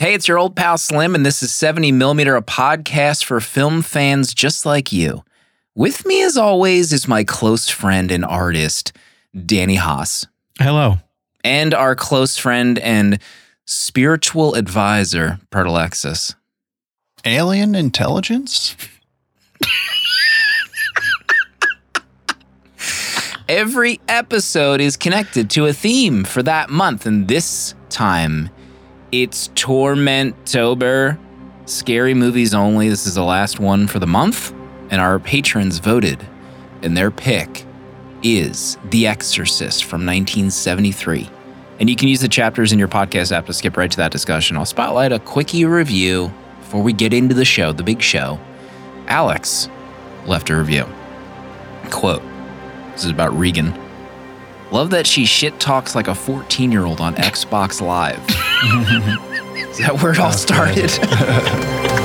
Hey, it's your old pal Slim, and this is 70 Millimeter, a podcast for film fans just like you. With me, as always, is my close friend and artist, Danny Haas, Hello. and our close friend and spiritual advisor, Bert Alexis. Alien intelligence? Every episode is connected to a theme for that month, and this time it's Tormentober. Scary movies only. This is the last one for the month, and our patrons voted, and their pick is The Exorcist from 1973. And you can use the chapters in your podcast app to skip right to that discussion. I'll spotlight a quickie review before we get into the show, the big show. Alex left a review. Quote This is about Regan. Love that she shit talks like a 14 year old on Xbox Live. is that where it all started?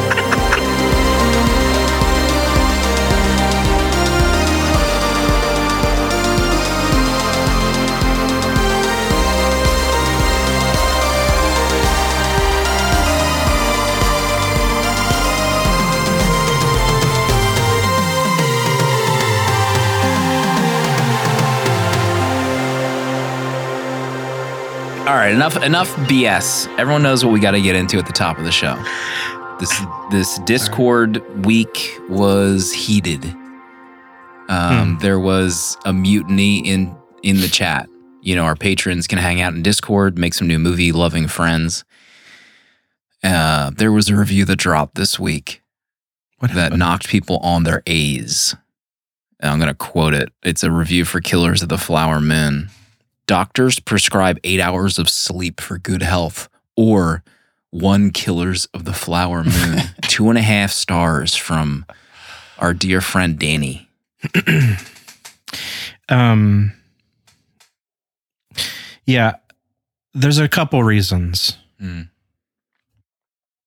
All right, enough enough BS. Everyone knows what we got to get into at the top of the show. This this Discord week was heated. Um, There was a mutiny in in the chat. You know, our patrons can hang out in Discord, make some new movie loving friends. Uh, there was a review that dropped this week What that happened? knocked people on their A's. And I'm going to quote it. It's a review for Killers of the Flower Moon. Doctors prescribe eight hours of sleep for good health, or one Killers of the Flower Moon. Two and a half stars from our dear friend Danny. Um, yeah, there's a couple reasons. Mm.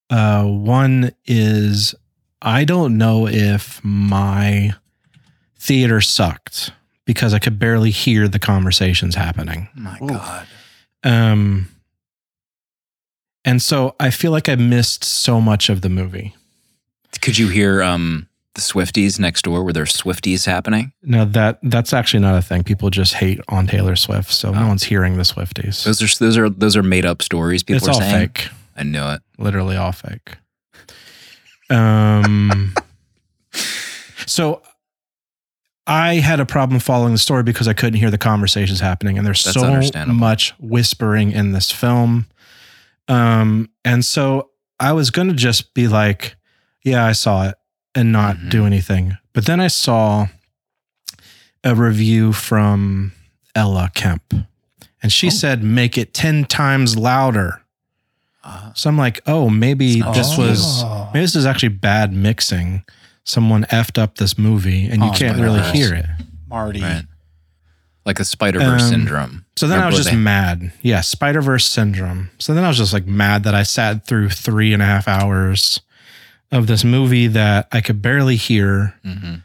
Uh, one is I don't know if my theater sucked because I could barely hear the conversations happening. My Ooh. God. Um, and so I feel like I missed so much of the movie. Could you hear um, the Swifties next door? Were there Swifties happening? No, that that's actually not a thing. People just hate on Taylor Swift, so no Oh. one's hearing the Swifties. Those are those are those are made up stories. People it's are all saying. fake. I knew it. literally all fake. Um, so I had a problem following the story because I couldn't hear the conversations happening, and there's That's so much whispering in this film. Um, and so I was going to just be like, "Yeah, I saw it," and not Mhm. do anything. But then I saw a review from Ella Kemp, and she Oh. said, "Make it ten times louder." Uh, So I'm like, oh, maybe this was Oh. maybe this is actually bad mixing. Someone effed up this movie and you Oh, can't really Spider-Verse. hear it. Marty. right. Like a Spider Verse Um, syndrome. So then Or I was was just it- mad. Yeah, Spider Verse syndrome. So then I was just like mad that I sat through three and a half hours of this movie that I could barely hear. Mhm.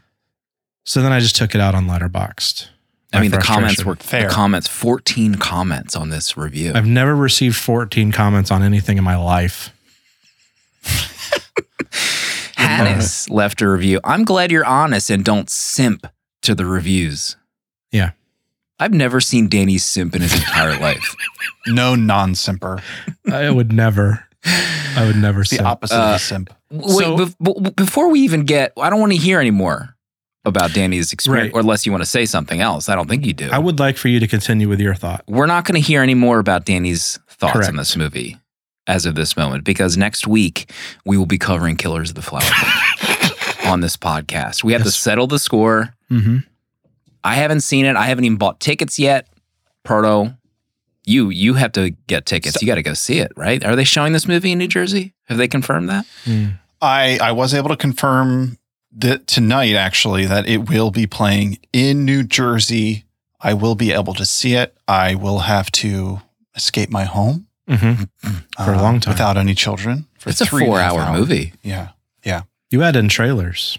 So then I just took it out on Letterboxd. I mean, the comments were Fair. The comments, fourteen comments on this review. I've never received 14 comments on anything in my life. Hannes left a review. I'm glad you're honest and don't simp to the reviews. Yeah. I've never seen Danny simp in his entire life. No non simper. I would never. I would never The say. opposite Uh, of a simp. Wait, So- bef- b- before we even get, I don't want to hear anymore about Danny's experience, Right. or unless you want to say something else. I don't think you do. I would like for you to continue with your thought. We're not going to hear any more about Danny's thoughts on Correct. this movie as of this moment, because next week we will be covering Killers of the Flower Moon on this podcast. We have to settle the score. Mm-hmm. I haven't seen it. I haven't even bought tickets yet. Proto, you you have to get tickets. you got to go see it, right? Are they showing this movie in New Jersey? Have they confirmed that? I, I was able to confirm that tonight, actually, that it will be playing in New Jersey. I will be able to see it. I will have to escape my home Mm-hmm. For a uh, long time. without any children. For It's a three and four-hour hours. movie. Yeah. Yeah. You add in trailers.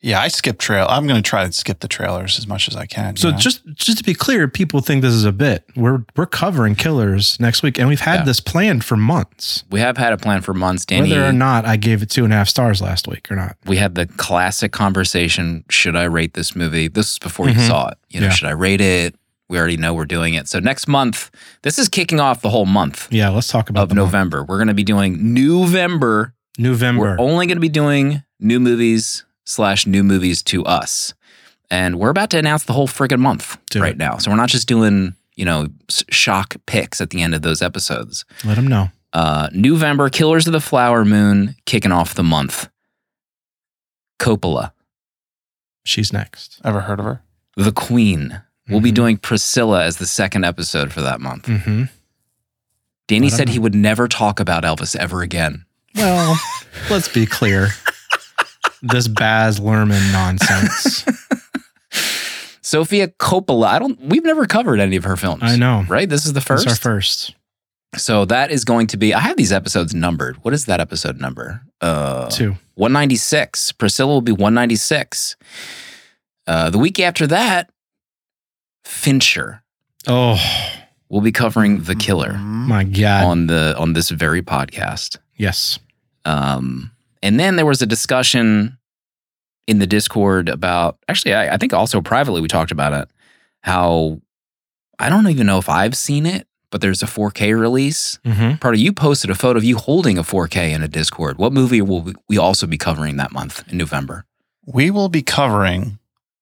Yeah, I skip trail. I'm going to try to skip the trailers as much as I can. So you know? just just to be clear, people think this is a bit. We're we're covering killers next week, and we've had Yeah. this planned for months. We have had a plan for months, Danny. Whether or not I gave it two and a half stars last week or not. we had the classic conversation should i rate this movie this is before you Mhm. saw it you know Yeah. should i rate it we already know we're doing it so next month this is kicking off the whole month Yeah, let's talk about of the month. november we're going to be doing november November. we're only going to be doing new movies slash new movies to us and we're about to announce the whole friggin' month Do right it. now so we're not just doing you know shock picks at the end of those episodes Let them know. uh, November, Killers of the Flower Moon, kicking off the month. Coppola, She's next. ever heard of her? The Queen. We'll be Mhm. doing Priscilla as the second episode for that month. Mm-hmm. Danny said know. he would never talk about Elvis ever again. Well, let's be clear. This Baz Luhrmann nonsense. Sofia Coppola. I don't. We've never covered any of her films. I know. right? This is the first. It's our first. So that is going to be. I have these episodes numbered. What is that episode number? Uh, Two. 196. Priscilla will be 196. Uh, the week after that, Fincher. Oh We'll be covering The Killer Mhm. my God. on the on this very podcast. yes. Um, and then there was a discussion in the Discord about actually, I, I think also privately we talked about it. How I don't even know if I've seen it, but there's a 4K release. Mm-hmm. Part of you posted a photo of you holding a 4K in a Discord. What movie will we- we also be covering that month in November? we will be covering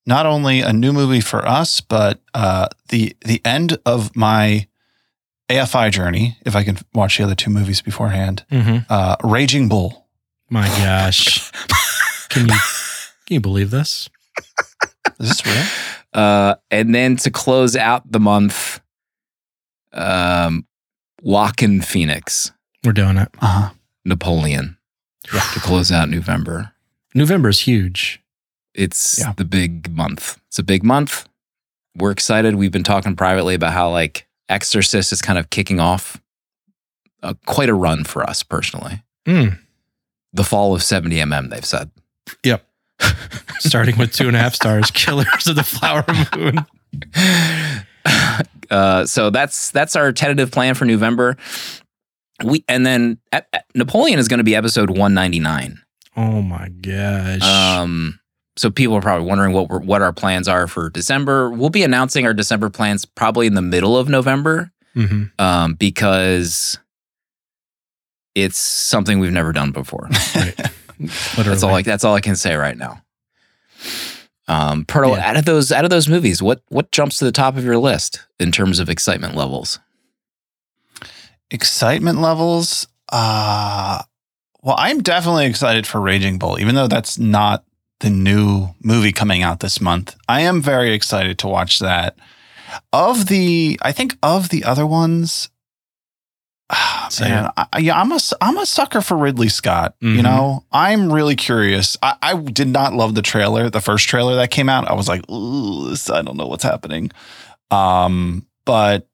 not only a new movie for us, but uh, the the end of my AFI journey. If I can watch the other two movies beforehand, Mm-hmm. uh, Raging Bull. My gosh. Can you can you believe this? Is this real? Uh, and then to close out the month, um, Joaquin Phoenix, We're doing it. Uh huh. Napoleon, to close out November. November is huge. It's Yeah. the big month. It's a big month. We're excited. We've been talking privately about how like Exorcist is kind of kicking off uh, quite a run for us personally. Mm. The fall of 70mm, they've said. Yep. Starting with two and a half stars, Killers of the Flower Moon. uh, so that's that's our tentative plan for November. We and then Napoleon is going to be episode 199. Oh my gosh. Um, so people are probably wondering what we're, what our plans are for December. We'll be announcing our December plans probably in the middle of November hmm um, because it's something we've never done before. Right. That's all. I, that's all I can say right now. Um, Pearl, Yeah. out of those out of those movies, what what jumps to the top of your list in terms of excitement levels? Excitement levels. Uh, well, I'm definitely excited for Raging Bull, even though that's not the new movie coming out this month. I am very excited to watch that. Of the, I think of the other ones, man, I, yeah, I'm a, I'm a sucker for Ridley Scott. You Mhm. know, I'm really curious. I, I did not love the trailer, the first trailer that came out. I was like, Ooh, this, I don't know what's happening. Um, but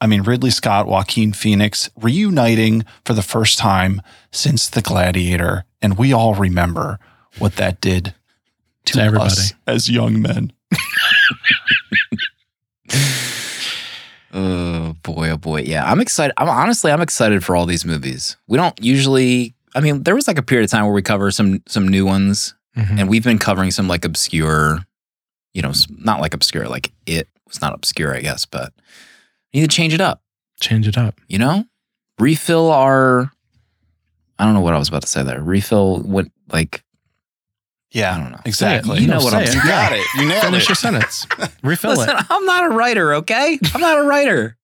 I mean, Ridley Scott, Joaquin Phoenix reuniting for the first time since The Gladiator. And we all remember what that did to, To everybody. us as young men. Oh boy, oh boy, yeah. I'm excited. I'm honestly, I'm excited for all these movies. We don't usually. I mean, there was like a period of time where we cover some some new ones, Mhm. and we've been covering some like obscure, you know, not like obscure, like it was not obscure, I guess, but we need to change it up. Change it up. You know, refill our. I don't know what I was about to say there. Refill what like I don't know. exactly. You know No, what say I'm saying. You got it. You nailed Finish it. your sentence. Refill Listen, it. I'm not a writer, okay? I'm not a writer.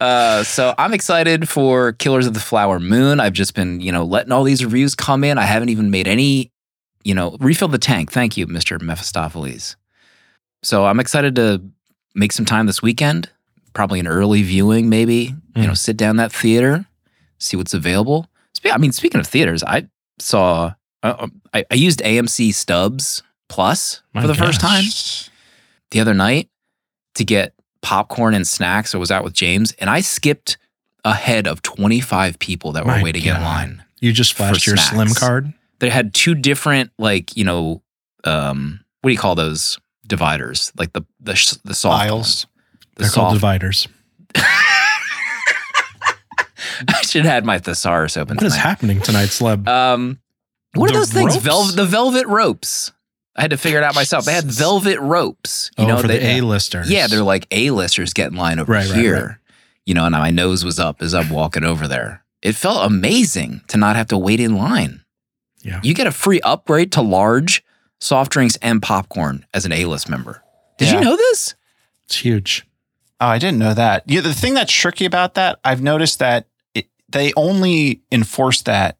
Uh, so I'm excited for Killers of the Flower Moon. I've just been, you know, letting all these reviews come in. I haven't even made any, you know, refill the tank. Thank you, Mr. Mephistopheles. So I'm excited to make some time this weekend. Probably an early viewing, maybe. You Mm. know, sit down that theater, see what's available. I mean, speaking of theaters, I saw. Uh, I, I used AMC Stubs Plus My for the first time the other night to get popcorn and snacks. I was out with James and I skipped ahead of 25 people that were My waiting in line. You just flashed your snacks. slim card. They had two different, like, you know, um, what do you call those dividers? Like the the the soft Aisles. the They're called dividers. I should have had my thesaurus open. What is tonight. happening tonight, Sleb? Um, what are The those things? ropes? Vel- the velvet ropes. I had to figure it out myself. They had velvet ropes. You oh, know, for they, the A-listers. Yeah, they're like A-listers get in line over Right, right, here. right. You know, and my nose was up as I'm walking over there. It felt amazing to not have to wait in line. Yeah. You get a free upgrade to large soft drinks and popcorn as an A-list member. Did Yeah. you know this? It's huge. Oh, I didn't know that. Yeah, the thing that's tricky about that, I've noticed that it, they only enforce that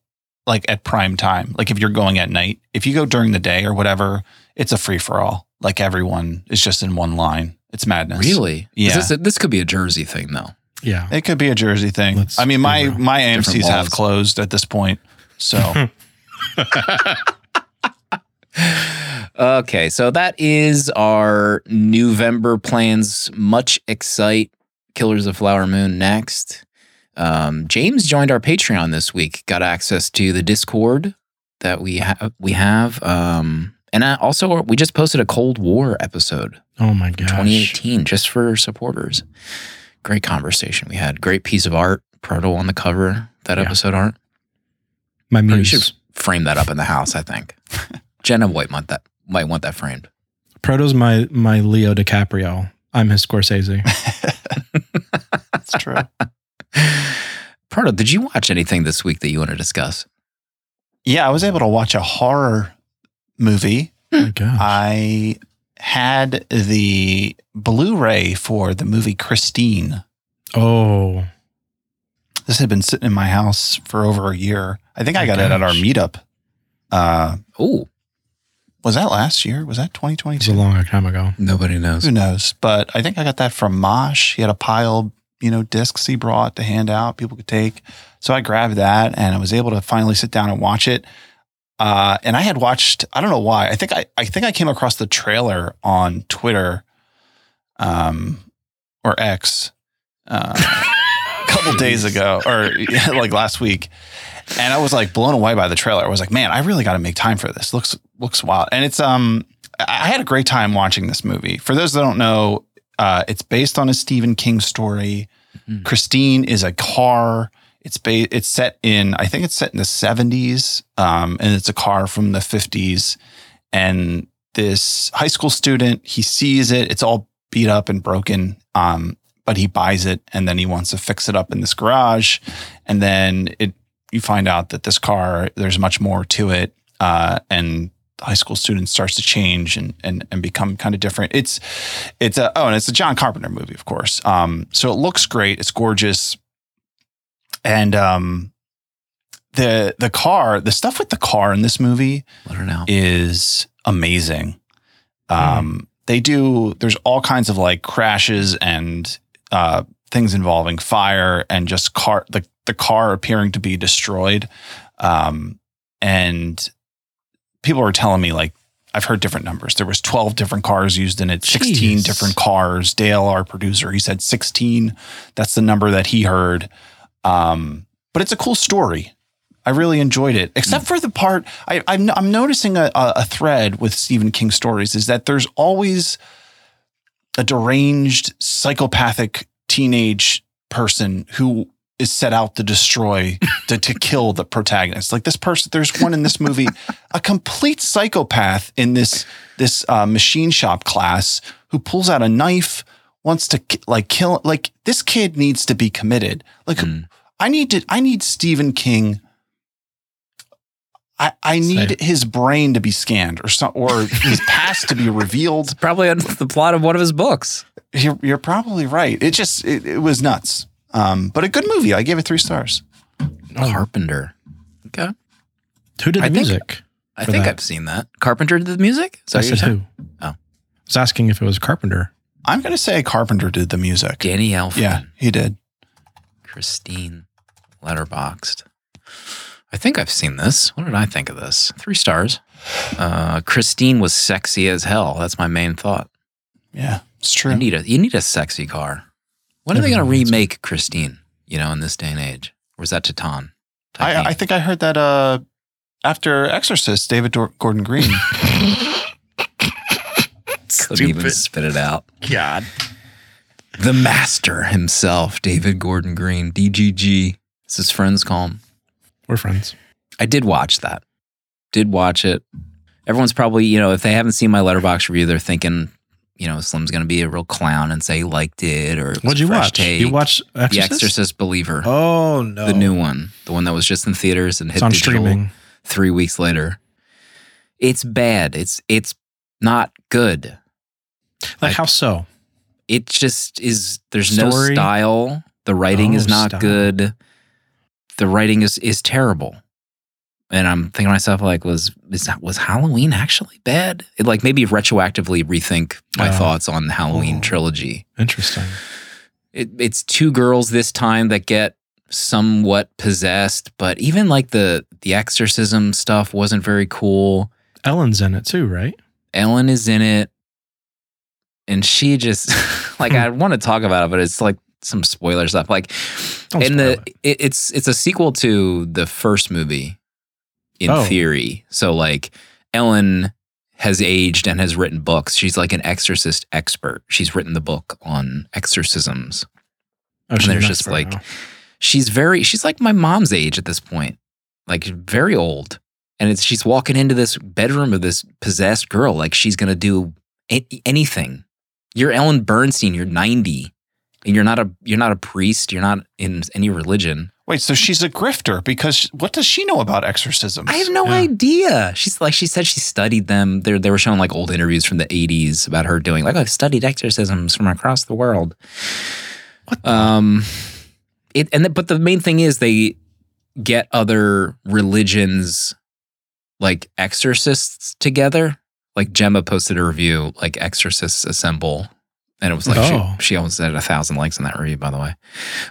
like at prime time. Like if you're going at night, if you go during the day or whatever, it's a free for all. Like everyone is just in one line. It's madness. Really? Yeah. Is This, this could be a Jersey thing, though. Yeah. It could be a Jersey thing. Let's I mean, my real. my AMC's have closed at this point. So Okay, so that is our November plans. Much excite Killers of Flower Moon next. Um, James joined our Patreon this week. Got access to the Discord that we have. We have, um, and I also we just posted a Cold War episode, Oh my gosh. 2018, just for supporters. Great conversation we had. Great piece of art. Proto on the cover. That Yeah. episode art. My Or you should frame that up in the house. I think Jenna White might that. Might want that framed. Proto's my my Leo DiCaprio. I'm his Scorsese. that's true. Proto, did you watch anything this week that you want to discuss? Yeah, I was able to watch a horror movie. Oh. I had the Blu-ray for the movie Christine. oh, This had been sitting in my house for over a year. I think I Oh, got it at our meetup. Uh, Oh, was that last year? Was that it was a long time ago. nobody knows. Who knows? But I think I got that from Mosh. He had a pile, you know, discs he brought to hand out, people could take. So I grabbed that and I was able to finally sit down and watch it. Uh, and I had watched, I don't know why. I think I, I think I came across the trailer on Twitter, um, or X, uh, a couple days ago, or like last week, and I was like blown away by the trailer. I was like, man, I really got to make time for this. Looks looks wild, and it's um, I I had a great time watching this movie. For those that don't know, uh, it's based on a Stephen King story. Mhm. Christine is a car. It's ba- it's set in I think it's set in the 70s, um, and it's a car from the 50s. And this high school student, he sees it. It's all beat up and broken, um, but he buys it and then he wants to fix it up in this garage. And then it you find out that this car there's much more to it, uh, and high school student starts to change and and and become kind of different. It's it's a oh, and it's a John Carpenter movie, of course. Um, so it looks great. It's gorgeous, and um, the the car, the stuff with the car in this movie Let her know. is amazing. Um, They do. There's all kinds of like crashes and uh, things involving fire and just car the the car appearing to be destroyed. Um, and people are telling me like I've heard different numbers. There was 12 different cars used in it, 16 Jeez. different cars. Dale, our producer, he said 16. That's the number that he heard. Um, but it's a cool story. I really enjoyed it, except for the part I, I'm, I'm noticing a, a a thread with Stephen King stories is that there's always a deranged, psychopathic teenage person who is set out to destroy, to, to kill the protagonist. Like this person, there's one in this movie, a complete psychopath in this this uh, machine shop class who pulls out a knife, wants to like kill. Like this kid needs to be committed. Like Mm. I need to. I need Stephen King. I, I need Same. his brain to be scanned or some, or his past to be revealed. It's probably on the plot of one of his books. You're, you're probably right. It just it, it was nuts. Um, but a good movie. I gave it three stars. Carpenter. Okay. Who did the I think- music? I For think that. I've seen that. Carpenter did the music? Is that I what you're said saying? who? Oh. I was asking if it was Carpenter. I'm gonna say Carpenter did the music. Danny Elfman. Yeah, he did. Christine. Letterboxd. I think I've seen this. What did I think of this? Three stars. Uh, Christine was sexy as hell. That's my main thought. Yeah, it's true. You need a you need a sexy car. When are they going to Everyone needs remake Christine? You know, in this day and age, or is that Titane? I, I think I heard that uh, after Exorcist, David Dor- Gordon Green Couldn't even spit it out. God. The master himself, David Gordon Green, DGG, as his friends call him. We're friends. I did watch that. Did watch it. Everyone's probably, you know, if they haven't seen my letterbox review, they're thinking, you know, Slim's going to be a real clown and say he liked it or What'd you watch? Take. You watched Exorcist? The Exorcist Believer, Oh no. the new one, the one that was just in theaters and hit It's on streaming. three weeks later. It's bad. It's it's not good. Like how so? It just is. There's no style. The writing is Oh, not style. good. The writing is is terrible. And I'm thinking to myself, like, was is that was Halloween actually bad? It, like maybe retroactively rethink my Oh. thoughts on the Halloween Oh. trilogy. Interesting. It, it's two girls this time that get somewhat possessed, but even like the the exorcism stuff wasn't very cool. Ellen's in it too, right? Ellen is in it, and she just like Hmm. I want to talk about it, but it's like some spoiler stuff. Like, Don't spoil the it, it's it's a sequel to the first movie, in Oh. theory. So like Ellen has aged and has written books. She's like an exorcist expert. She's written the book on exorcisms. Oh, she's there's just, like, now. she's very she's like my mom's age at this point like very old and it's she's walking into this bedroom of this possessed girl like she's gonna do a- anything you're ellen burstyn you're 90 and you're not a you're not a priest you're not in any religion Wait, so she's a grifter because what does she know about exorcisms? i have no Yeah. idea she's like she said she studied them they they were showing like old interviews from the 80s about her doing like i've studied exorcisms from across the world What the- Um, it and the, but the main thing is they get other religions like exorcists together. Like Gemma posted a review, like exorcists assemble, and it was like Oh. she, she almost had a thousand likes in that review, by the way.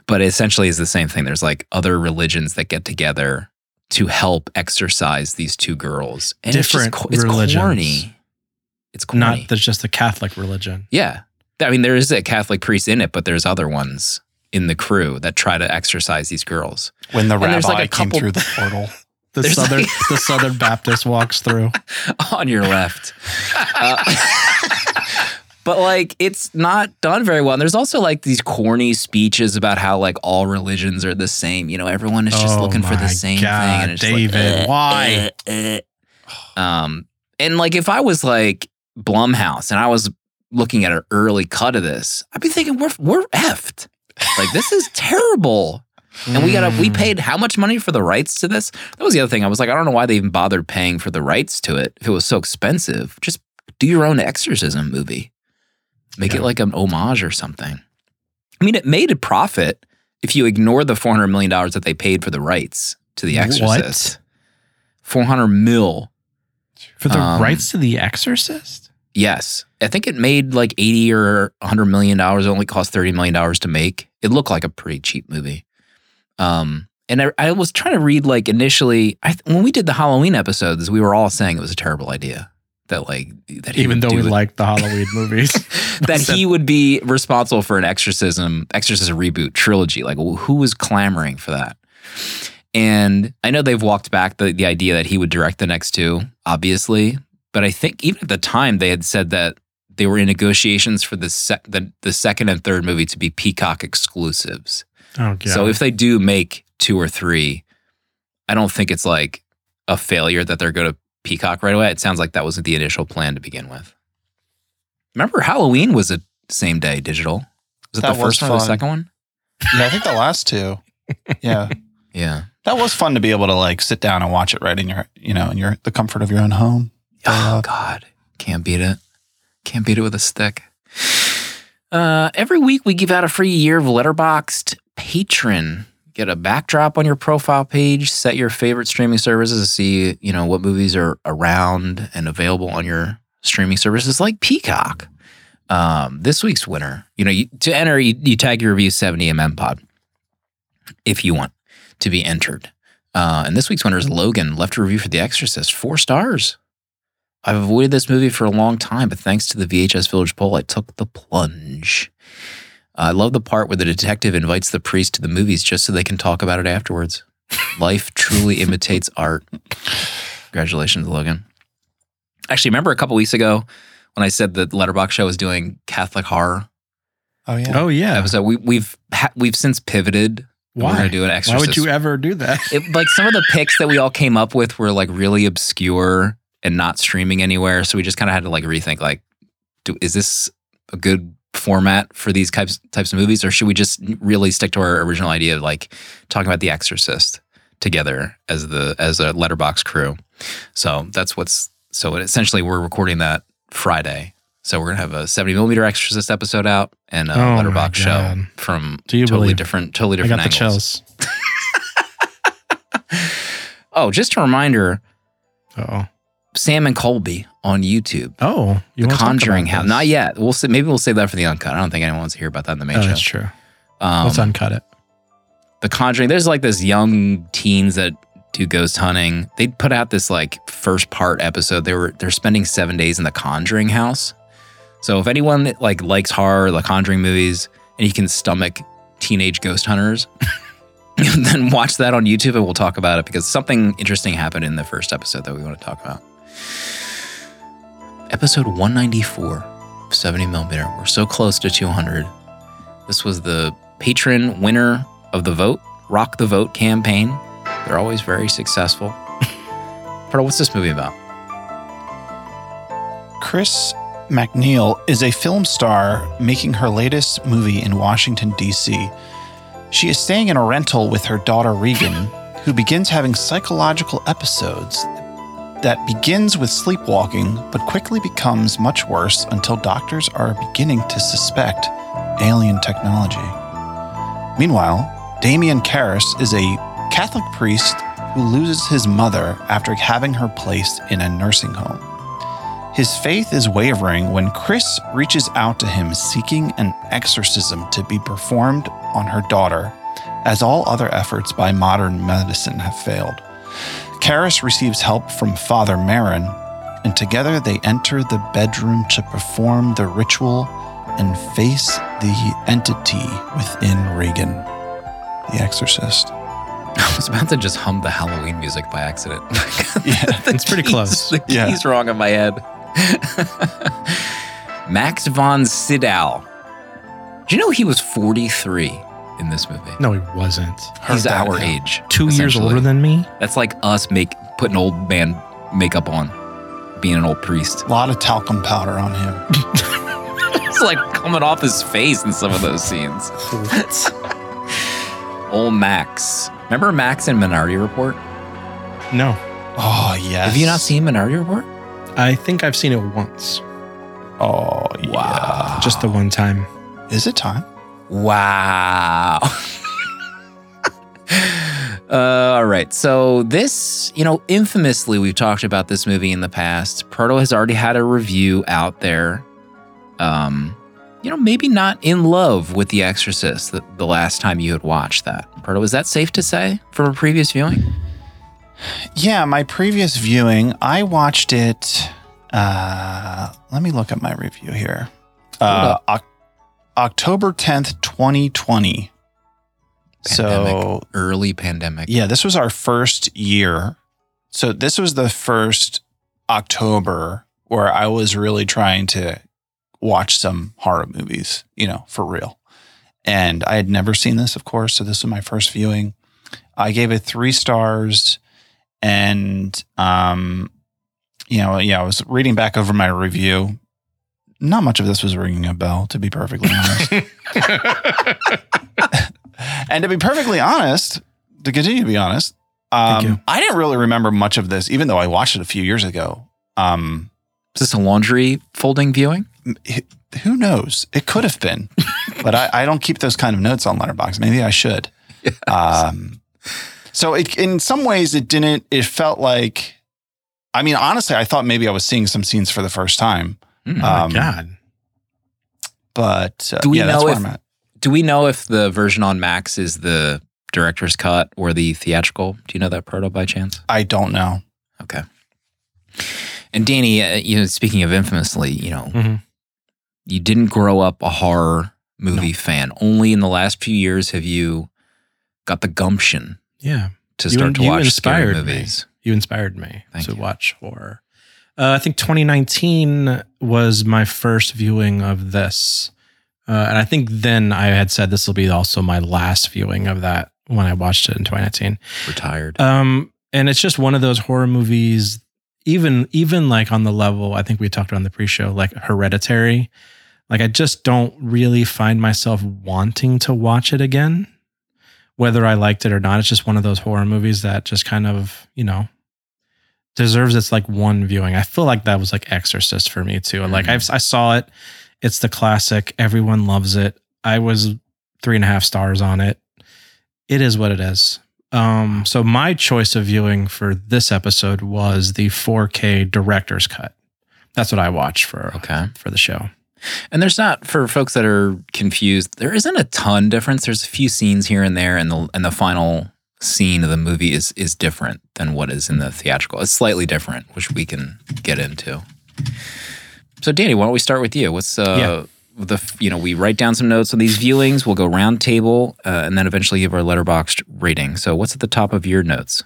But it essentially is the same thing. There's like other religions that get together to help exorcise these two girls, and Different it's just, it's religions. corny. It's corny. not there's just the Catholic religion. Yeah. I mean, there is a Catholic priest in it, but there's other ones in the crew that try to exorcise these girls. when the And rabbi like, a came through the portal. The There's southern like- the Southern Baptist walks through. on your left. Uh, but like, it's not done very well. And there's also like these corny speeches about how like all religions are the same. You know, everyone is just Oh looking for the same God, thing. And it's just like, David, eh, why? eh, eh. Um, and like, if I was like Blumhouse and I was looking at an early cut of this, I'd be thinking we're we're effed. Like this is terrible. And we got to we Mm. paid how much money for the rights to this? That was the other thing. I was like, I don't know why they even bothered paying for the rights to it if it was so expensive. Just do your own exorcism movie. Make it like an homage or something. I mean, it made a profit if you ignore the four hundred million dollars that they paid for the rights to the Exorcist. Four hundred mil. For the Um, rights to The Exorcist? Yes, I think it made like eighty or hundred million dollars. It only cost thirty million dollars to make. It looked like a pretty cheap movie. Um, and I, I was trying to read like initially I, when we did the Halloween episodes, we were all saying it was a terrible idea that like that he Even though we it- like the Halloween movies. that he would be responsible for an exorcism exorcism reboot trilogy. Like who was clamoring for that? And i know they've walked back the, the idea that he would direct the next two obviously. But i think even at the time they had said that they were in negotiations for the, sec- the, the second and third movie to be peacock exclusives. Oh god. so if they do make two or three i don't think it's like a failure that they're going to peacock right away. It sounds like that wasn't the initial plan to begin with. Remember halloween was a same day digital? Was it That the was first one or the fun. second one? Yeah, I think the last two. Yeah. yeah. That was fun to be able to like sit down and watch it right in your, you know, in your the comfort of your own home. oh god. Can't beat it. Can't beat it with a stick. Uh, every week we give out a free year of Letterboxd patron get a backdrop on your profile page set your favorite streaming services to see you know what movies are around and available on your streaming services like peacock um, this week's winner. You know you, to enter you, you tag your review 70mm pod if you want to be entered. Uh, and this week's winner is logan left a review for the exorcist four stars. I've avoided this movie for a long time, but thanks to the VHS Village poll, I took the plunge. I love the part where the detective invites the priest to the movies just so they can talk about it afterwards. Life truly imitates art. Congratulations, Logan. Actually, remember a couple weeks ago when I said that Letterbox Show was doing Catholic horror Oh yeah. Oh yeah. episode. We, we've ha- we've since pivoted. Why? We're gonna do an Why would you ever do that? It, like some of the picks that we all came up with were like really obscure and not streaming anywhere. So we just kind of had to like rethink like, do, is this a good format for these types types of movies, or should we just really stick to our original idea of like talking about The Exorcist together as the as a letterbox crew? So that's what's so essentially we're recording that Friday. So we're gonna have a 70 millimeter Exorcist episode out and a Oh letterbox show from totally believe- different, totally I different got the angles. chills. Oh, just a reminder, Oh. Sam and Colby on YouTube. Oh, you the Conjuring House. Not yet. We'll say, maybe we'll save that for the uncut. I don't think anyone wants to hear about that in the main Oh, show. that's true. Um, Let's uncut it. the Conjuring. There's like this young teens that do ghost hunting. They put out this like first part episode. They were they're spending seven days in the Conjuring house. So if anyone that like likes horror, the Conjuring movies, and you can stomach teenage ghost hunters, then watch that on YouTube and we'll talk about it because something interesting happened in the first episode that we want to talk about. Episode 194 of 70 millimeter. We're so close to 200. This was the patron winner of the vote, Rock the Vote campaign. They're always very successful. What's this movie about? Chris MacNeil is a film star making her latest movie in Washington, D.C. She is staying in a rental with her daughter Regan, who begins having psychological episodes that begins with sleepwalking but quickly becomes much worse until doctors are beginning to suspect alien technology. Meanwhile, Damien Karras is a Catholic priest who loses his mother after having her placed in a nursing home. His faith is wavering when Chris reaches out to him seeking an exorcism to be performed on her daughter, as all other efforts by modern medicine have failed. Karras receives help from Father Merrin, and together they enter the bedroom to perform the ritual and face the entity within Regan, the exorcist. I was about to just hum the Halloween music by accident. Yeah, it's pretty keys- close. The Yeah. keys wrong in my head. Max von Sydow. Do you know he was 43 in this movie? No, he wasn't. He's Heard our yeah. age. Two years essentially. older than me. That's like us make putting old man makeup on, being an old priest. A lot of talcum powder on him. It's like coming off his face in some of those scenes. Old Max. Remember Max in Minority Report? No, Oh, yes. Have you not seen Minority Report? I think I've seen it once, Oh, yeah. Wow. just the one time. Is it time? Wow. uh, all right. So, this, you know, infamously, we've talked about this movie in the past. Proto has already had a review out there. Um, you know, maybe not in love with The Exorcist the, the last time you had watched that. Proto, is that safe to say from a previous viewing? Yeah, my previous viewing, I watched it. Uh, let me look at my review here. Uh, October 10th, 2020. So, Early pandemic. yeah, this was our first year. So, this was the first October where I was really trying to watch some horror movies, you know, for real. And I had never seen this, of course. So, this was my first viewing. I gave it three stars. And, um, you know, yeah, I was reading back over my review. Not much of this was ringing a bell, to be perfectly honest. and to be perfectly honest, to continue to be honest, um, I didn't really remember much of this, even though I watched it a few years ago. Um, Is this a laundry folding viewing? h- who knows? It could have been, but I, I don't keep those kind of notes on Letterbox. Maybe I should. Um, so it, in some ways, it didn't. It felt like, I mean, honestly, I thought maybe I was seeing some scenes for the first time. Oh Um, god. But uh, Do we yeah, that's know where if- Do we know if the version on Max is the director's cut or the theatrical? Do you know that proto by chance? I don't know. Okay. And Danny, uh, you know, speaking of infamously, you know, Mhm. you didn't grow up a horror movie fan. Only in the last few years have you got the gumption Yeah, to You- start to you watch scary inspired me. movies. you inspired me Thank to you. watch horror. Uh, I think 2019 was my first viewing of this. Uh, and I think then I had said this will be also my last viewing of that when I watched it in 2019. Retired. Um, and it's just one of those horror movies, even even like on the level I think we talked about on the pre-show, like Hereditary. Like I just don't really find myself wanting to watch it again, whether I liked it or not. It's just one of those horror movies that just kind of you know deserves its like one viewing. I feel like that was like Exorcist for me too. Like I've, I saw it. It's the classic. Everyone loves it. I was three and a half stars on it. It is what it is. Um, so my choice of viewing for this episode was the 4K director's cut. That's what I watched for okay. for the show. And there's not for folks that are confused. There isn't a ton difference. There's a few scenes here and there, and the and the final scene of the movie is is different than what is in the theatrical. It's slightly different, which we can get into. So, Danny, why don't we start with you? What's uh, the you know we write down some notes on these viewings. We'll go round table, uh, and then eventually give our Letterboxd rating. So, what's at the top of your notes?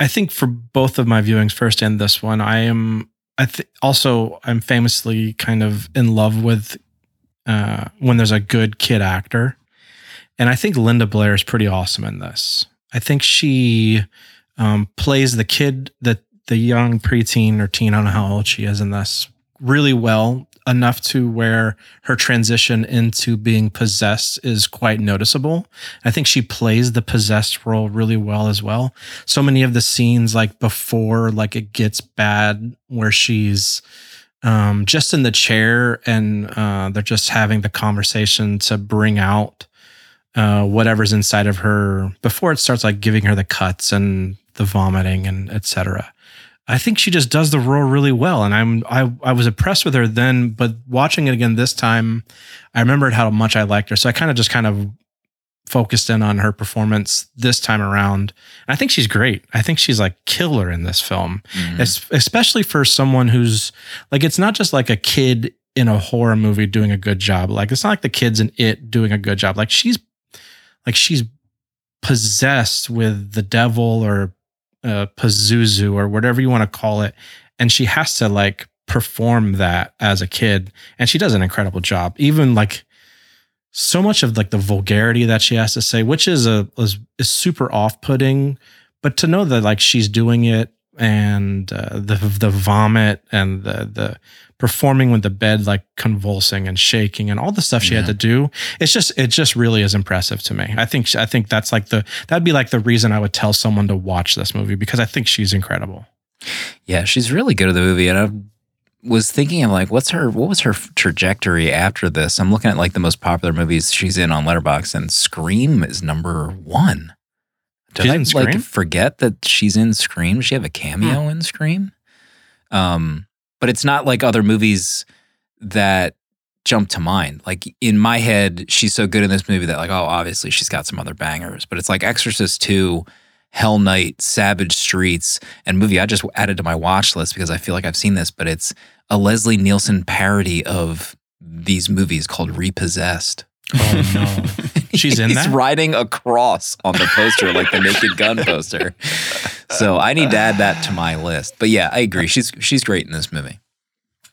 I think for both of my viewings, first and this one, I am. I th- also I'm famously kind of in love with uh, when there's a good kid actor, and I think Linda Blair is pretty awesome in this. I think she um, plays the kid, that the young preteen or teen. I don't know how old she is in this really well enough to where her transition into being possessed is quite noticeable. I think she plays the possessed role really well as well. So many of the scenes like before like it gets bad where she's um, just in the chair and uh, they're just having the conversation to bring out uh, whatever's inside of her before it starts like giving her the cuts and the vomiting and etc. I think she just does the role really well, and I'm I I was impressed with her then, but watching it again this time, I remembered how much I liked her. So I kind of just kind of focused in on her performance this time around. And I think she's great. I think she's like killer in this film, Mhm. es- especially for someone who's like it's not just like a kid in a horror movie doing a good job. Like it's not like the kids in it doing a good job. Like she's like she's possessed with the devil or uh, Pazuzu or whatever you want to call it, and she has to like perform that as a kid, and she does an incredible job. Even like so much of like the vulgarity that she has to say, which is a is, is super off putting, but to know that like she's doing it and uh, the the vomit and the the performing with the bed like convulsing and shaking and all the stuff she had to do it's just it just really is impressive to me i think i think that's like the that'd be like the reason i would tell someone to watch this movie because i think she's incredible Yeah, she's really good at the movie, and I was thinking of like, what's her, what was her trajectory after this? I'm looking at like the most popular movies she's in on Letterbox, and Scream is number one. Did She's I like forget that she's in Scream? Does she have a cameo Hmm. in Scream? Um, but it's not like other movies that jump to mind. Like in my head, she's so good in this movie that like, oh, obviously she's got some other bangers. But it's like Exorcist Two. Hell Night, Savage Streets, and movie I just added to my watch list because I feel like I've seen this, but it's a Leslie Nielsen parody of these movies called Repossessed. oh no She's in He's that? riding a cross on the poster, like the Naked Gun poster. So I need to add that to my list. But yeah, I agree. She's she's great in this movie.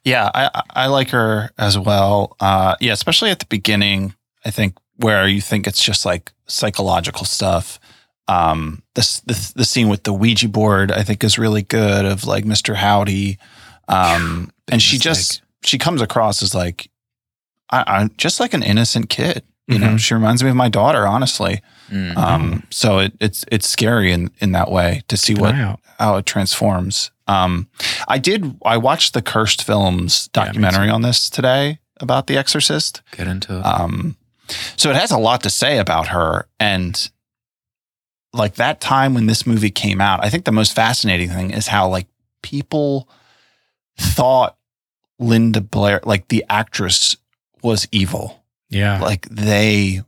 Yeah, I I- like her as well. Uh, yeah, especially at the beginning. I think where you think it's just like psychological stuff. Um, this the, the scene with the Ouija board I think is really good. Of like Mr. Howdy, um, and she just she comes across as like I, I'm just like an innocent kid. You know, Mhm. she reminds me of my daughter, honestly. Mm. Um, so it, it's it's scary in in that way to see what how it transforms. Um, I did. I watched the Cursed Films documentary too. on this today about The Exorcist. Get into it. Um, so it has a lot to say about her, and like that time when this movie came out, I think the most fascinating thing is how like people thought Linda Blair, like the actress, was evil Yeah. like they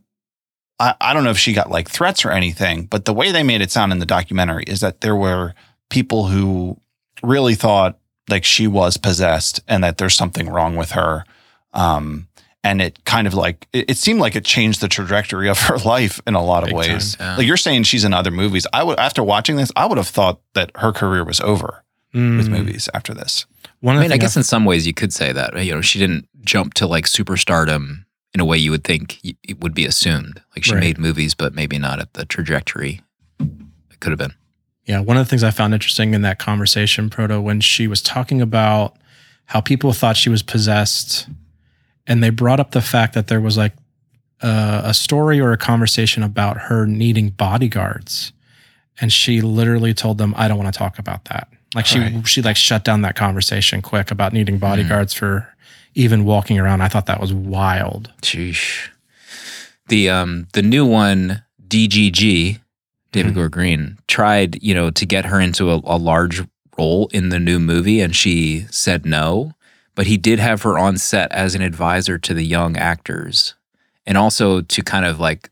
I, I don't know if she got like threats or anything, but the way they made it sound in the documentary is that there were people who really thought like she was possessed and that there's something wrong with her. Um, and it kind of like it, it seemed like it changed the trajectory of her life in a lot of Big ways. time, yeah. Like you're saying she's in other movies. I would after watching this, I would have thought that her career was over with Mm. movies after this. One I of mean, the I things guess in some ways you could say that. You know, she didn't jump to like superstardom in a way you would think it would be assumed. Like she Right. made movies, but maybe not at the trajectory it could have been. Yeah, one of the things I found interesting in that conversation, Proto, when she was talking about how people thought she was possessed, and they brought up the fact that there was like a, a story or a conversation about her needing bodyguards, and she literally told them, "I don't want to talk about that." Like she Right. she like shut down that conversation quick about needing hmm. bodyguards for even walking around. I thought that was wild. Sheesh. The um the new one, DGG, David Mhm. Gordon Green, tried, you know, to get her into a, a large role in the new movie and she said no. But he did have her on set as an advisor to the young actors. And also to kind of like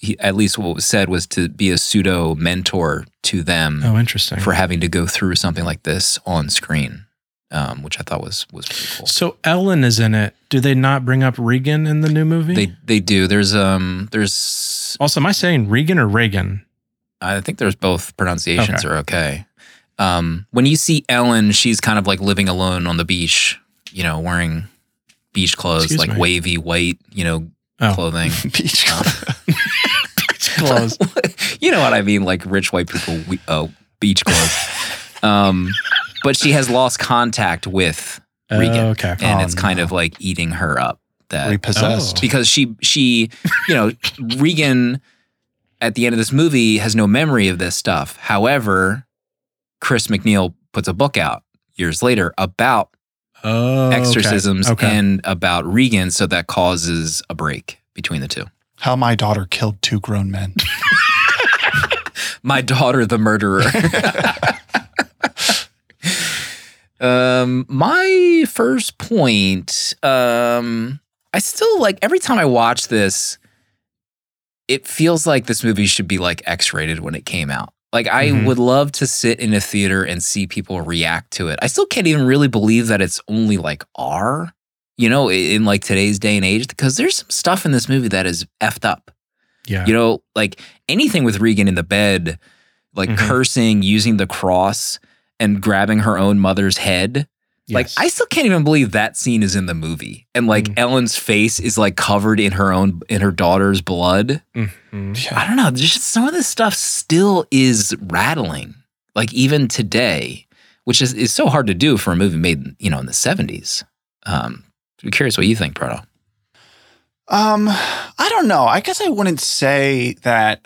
he, at least what was said was to be a pseudo mentor to them Oh, interesting. for having to go through something like this on screen. Um, which I thought was was pretty cool. so Ellen is in it. Do they not bring up Regan in the new movie? They they do. There's um there's also, am I saying Regan or Reagan? I think there's both pronunciations Okay. are okay. Um, when you see Ellen, she's kind of like living alone on the beach, you know, wearing beach clothes, Excuse like me. wavy white, you know, Oh. clothing. Beach Clothes. you know what I mean, like rich white people, we, oh, beach clothes. um, but she has lost contact with oh, Regan, Oh, okay. and Oh, it's kind no. of like eating her up. That repossessed. Oh. because she she you know Regan at the end of this movie has no memory of this stuff. However, Chris MacNeil puts a book out years later about Oh, okay. exorcisms Okay. and about Regan, so that causes a break between the two. How my daughter killed two grown men. My daughter, the murderer. um, my first point, um, I still like every time I watch this, it feels like this movie should be like X rated when it came out. Like I Mhm. would love to sit in a theater and see people react to it. I still can't even really believe that it's only like R, you know, in like today's day and age, because there's some stuff in this movie that is effed up. yeah. You know, like anything with Regan in the bed, like Mhm. cursing, using the cross, and grabbing her own mother's head. Like, I still can't even believe that scene is in the movie. And like Mm. Ellen's face is like covered in her own, in her daughter's blood. Mhm. I don't know. Just some of this stuff still is rattling, like even today, which is, is so hard to do for a movie made, you know, in the 70s. Um, I'm curious what you think, Proto. Um, I don't know. I guess I wouldn't say that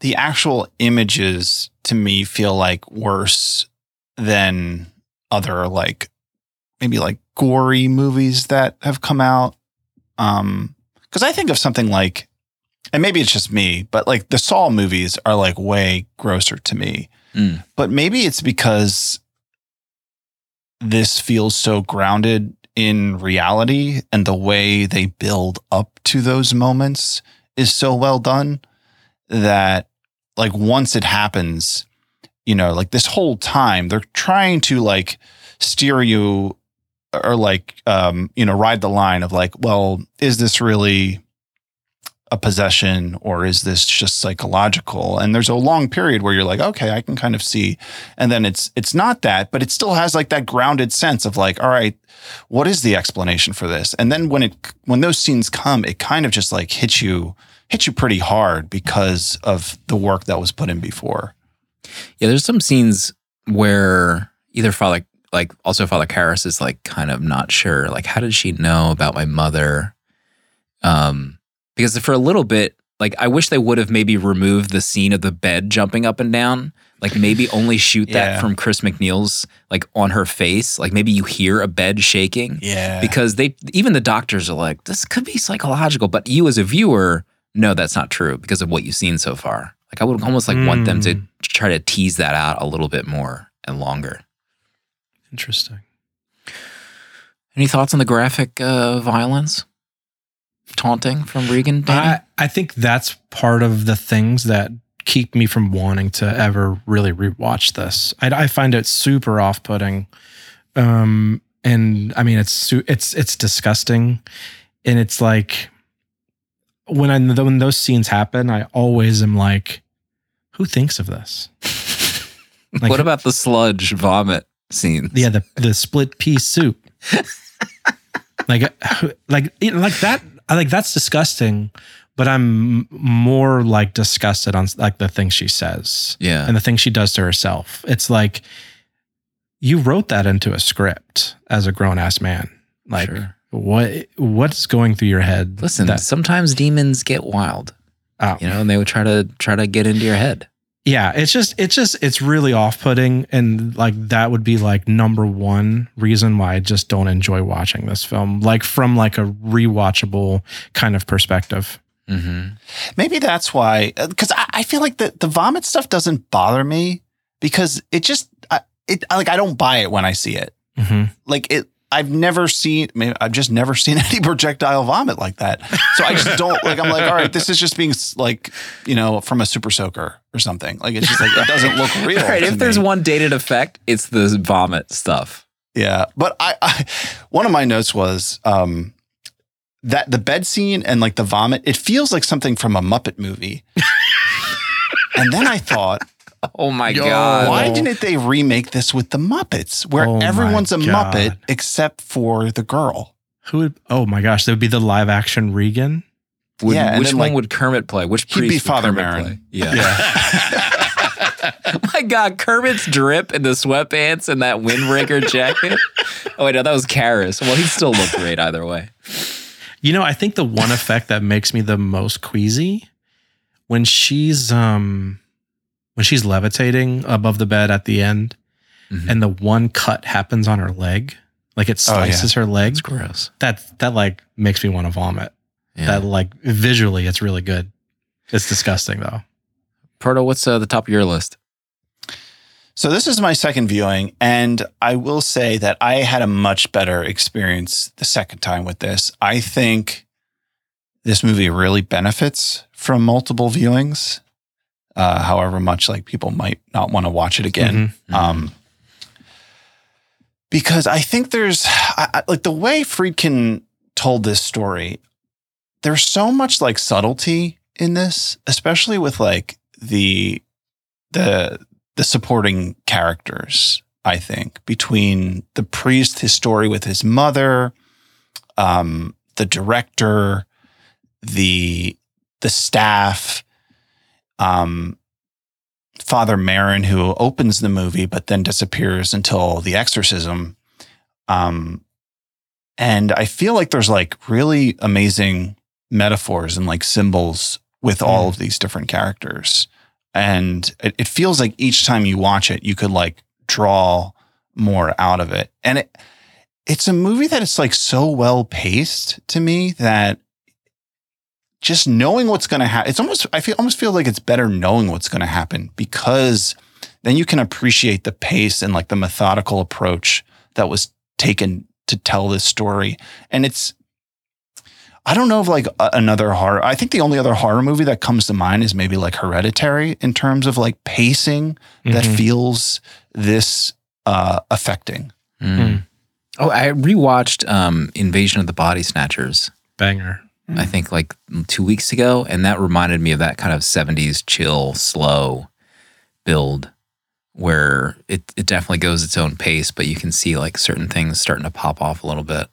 the actual images to me feel like worse than other like maybe like gory movies that have come out. Um, because I think of something like, and maybe it's just me, but like the Saw movies are like way grosser to me. Mm. But maybe it's because this feels so grounded in reality and the way they build up to those moments is so well done that like once it happens you know like this whole time they're trying to like steer you or like um you know ride the line of like well is this really a possession or is this just psychological? And there's a long period where you're like okay i can kind of see. And then it's it's not that but it still has like that grounded sense of like all right what is the explanation for this? And then when it when those scenes come it kind of just like hits you hits you pretty hard because of the work that was put in before Yeah, there's some scenes where either Father, like also Father Karras is like kind of not sure, like how did she know about my mother? Um, because for a little bit, like I wish they would have maybe removed the scene of the bed jumping up and down, like maybe only shoot that Yeah. from Chris MacNeil's like on her face, like maybe you hear a bed shaking yeah because they even the doctors are like this could be psychological, but you as a viewer know that's not true because of what you've seen so far. Like I would almost like want them to Mm. try to tease that out a little bit more and longer. Interesting. Any thoughts on the graphic uh, violence, taunting from Regan? Danny? I, I think that's part of the things that keep me from wanting to ever really rewatch this. I, I find it super off putting. Um, and I mean, it's, it's, it's disgusting. And it's like when I, when those scenes happen, I always am like, who thinks of this? Like- what about the sludge vomit scenes. Yeah, the the split pea soup. like uh, like like that I like that's disgusting, but I'm more like disgusted on like the things she says Yeah. and the things she does to herself. It's like you wrote that into a script as a grown ass man. Like Sure. what what's going through your head? Listen, that- sometimes demons get wild, oh, you know, and they would try to try to get into your head. yeah, it's just it's just it's really off putting, and like that would be like number one reason why I just don't enjoy watching this film. Like from like a rewatchable kind of perspective. Mm-hmm. Maybe that's why, because I, I feel like the, the vomit stuff doesn't bother me because it just, I, it like I don't buy it when I see it. hmm Like it, I've never seen, maybe I've just never seen any projectile vomit like that. So I just don't like. I'm like, all right, this is just being like, you know, from a super soaker or something. Like it's just like it doesn't look real. Right. If there's one dated effect, it's the vomit stuff. Yeah, but I, I one of my notes was um that the bed scene and like the vomit, it feels like something from a Muppet movie. and then I thought, Oh my Yo. god. why didn't they remake this with the Muppets, where Oh everyone's a God. Muppet except for the girl? Who would? Oh my gosh, that would be the live action Regan. Would, Yeah, which then, one like, would Kermit play? Which he'd be Father Kermit Merrin. play? Yeah. my God, Kermit's drip and the sweatpants and that windbreaker jacket. Oh wait, no, that was Karras. Well, he'd still looked great either way. You know, I think the one effect that makes me the most queasy when she's um when she's levitating above the bed at the end Mhm. and the one cut happens on her leg, like it Oh, yeah. slices her leg. It's gross. That that like makes me want to vomit. Yeah. That like visually it's really good. It's disgusting though. Proto, what's uh, the top of your list? So this is my second viewing, and I will say that I had a much better experience the second time with this. I think this movie really benefits from multiple viewings. Uh, however much like people might not want to watch it again. Mhm. Um, because I think there's I, I- like the way Friedkin told this story, there's so much like subtlety in this, especially with like the the the supporting characters. I think between the priest, his story with his mother, um, the director, the the staff, um, Father Merrin, who opens the movie but then disappears until the exorcism. Um, and I feel like there's like really amazing metaphors and like symbols with all Mm. of these different characters. And it, it feels like each time you watch it, you could like draw more out of it. And it, it's a movie that is like so well paced to me that just knowing what's going to happen, it's almost, I feel almost feel like it's better knowing what's going to happen because then you can appreciate the pace and like the methodical approach that was taken to tell this story. And it's, I don't know of like a- another horror. I think the only other horror movie that comes to mind is maybe like Hereditary in terms of like pacing that Mhm. feels this uh, affecting. Mm. Oh, I rewatched um, Invasion of the Body Snatchers. banger. I mm. think like two weeks ago, and that reminded me of that kind of '70s chill, slow build, where it it definitely goes its own pace, but you can see like certain things starting to pop off a little bit.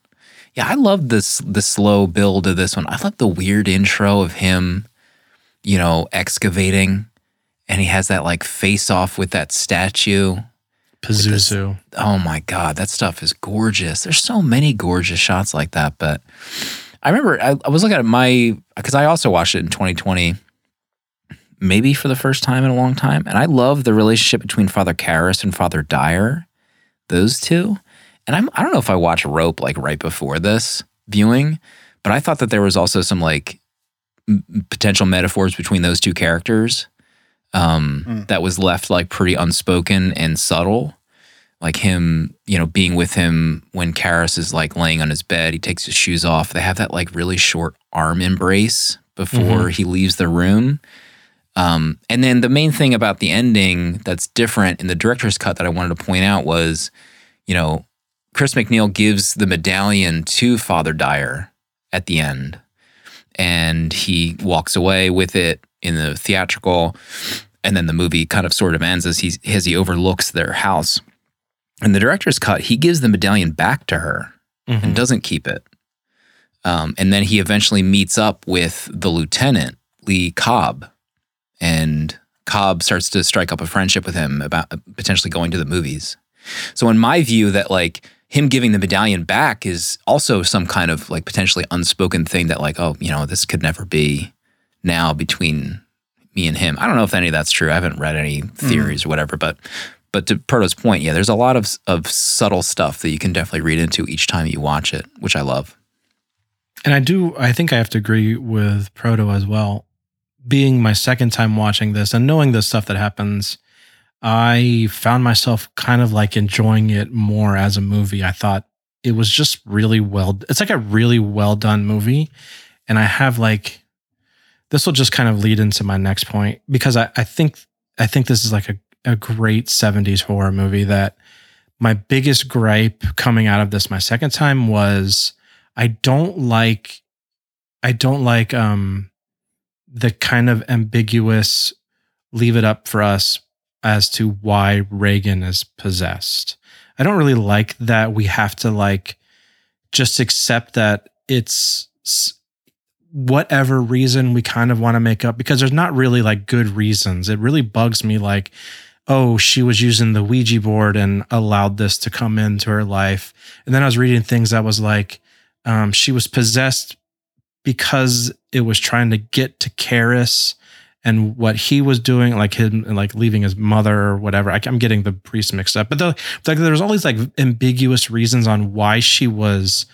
Yeah, I love this the slow build of this one. I love the weird intro of him, you know, excavating, and he has that like face off with that statue. Pazuzu. Oh my god, that stuff is gorgeous. There's so many gorgeous shots like that. But I remember I, I was looking at my because I also watched it in 2020, maybe for the first time in a long time, and I love the relationship between Father Karras and Father Dyer, those two. And I'm I don't know if I watched Rope like right before this viewing, but I thought that there was also some like m- potential metaphors between those two characters um, Mm. that was left like pretty unspoken and subtle. Like him, you know, being with him when Karras is like laying on his bed, he takes his shoes off. They have that like really short arm embrace before he leaves the room. Um, and then the main thing about the ending that's different in the director's cut that I wanted to point out was, you know, Chris MacNeil gives the medallion to Father Dyer at the end, and he walks away with it in the theatrical, and then the movie kind of sort of ends as he as he overlooks their house. In the director's cut, he gives the medallion back to her Mhm. and doesn't keep it. Um, and then he eventually meets up with the lieutenant, Lee Cobb, and Cobb starts to strike up a friendship with him about potentially going to the movies. So, in my view, that like him giving the medallion back is also some kind of like potentially unspoken thing that, like, oh, you know, this could never be now between me and him. I don't know if any of that's true. I haven't read any theories or whatever, but but to Proto's point, yeah, there's a lot of of subtle stuff that you can definitely read into each time you watch it, which I love. And I do, I think I have to agree with Proto as well. Being my second time watching this and knowing the stuff that happens, I found myself kind of like enjoying it more as a movie. I thought it was just really well, it's like a really well done movie. And I have like, this will just kind of lead into my next point because I, I think, I think this is like a, a great 70s horror movie that my biggest gripe coming out of this my second time was I don't like I don't like um the kind of ambiguous leave it up for us as to why Reagan is possessed. I don't really like that we have to like just accept that it's whatever reason we kind of want to make up because there's not really like good reasons. It really bugs me like oh, she was using the Ouija board and allowed this to come into her life. And then I was reading things that was like, um, she was possessed because it was trying to get to Karras and what he was doing, like him, like leaving his mother or whatever. I, am getting the priest mixed up, but the, like there's all these like ambiguous reasons on why she was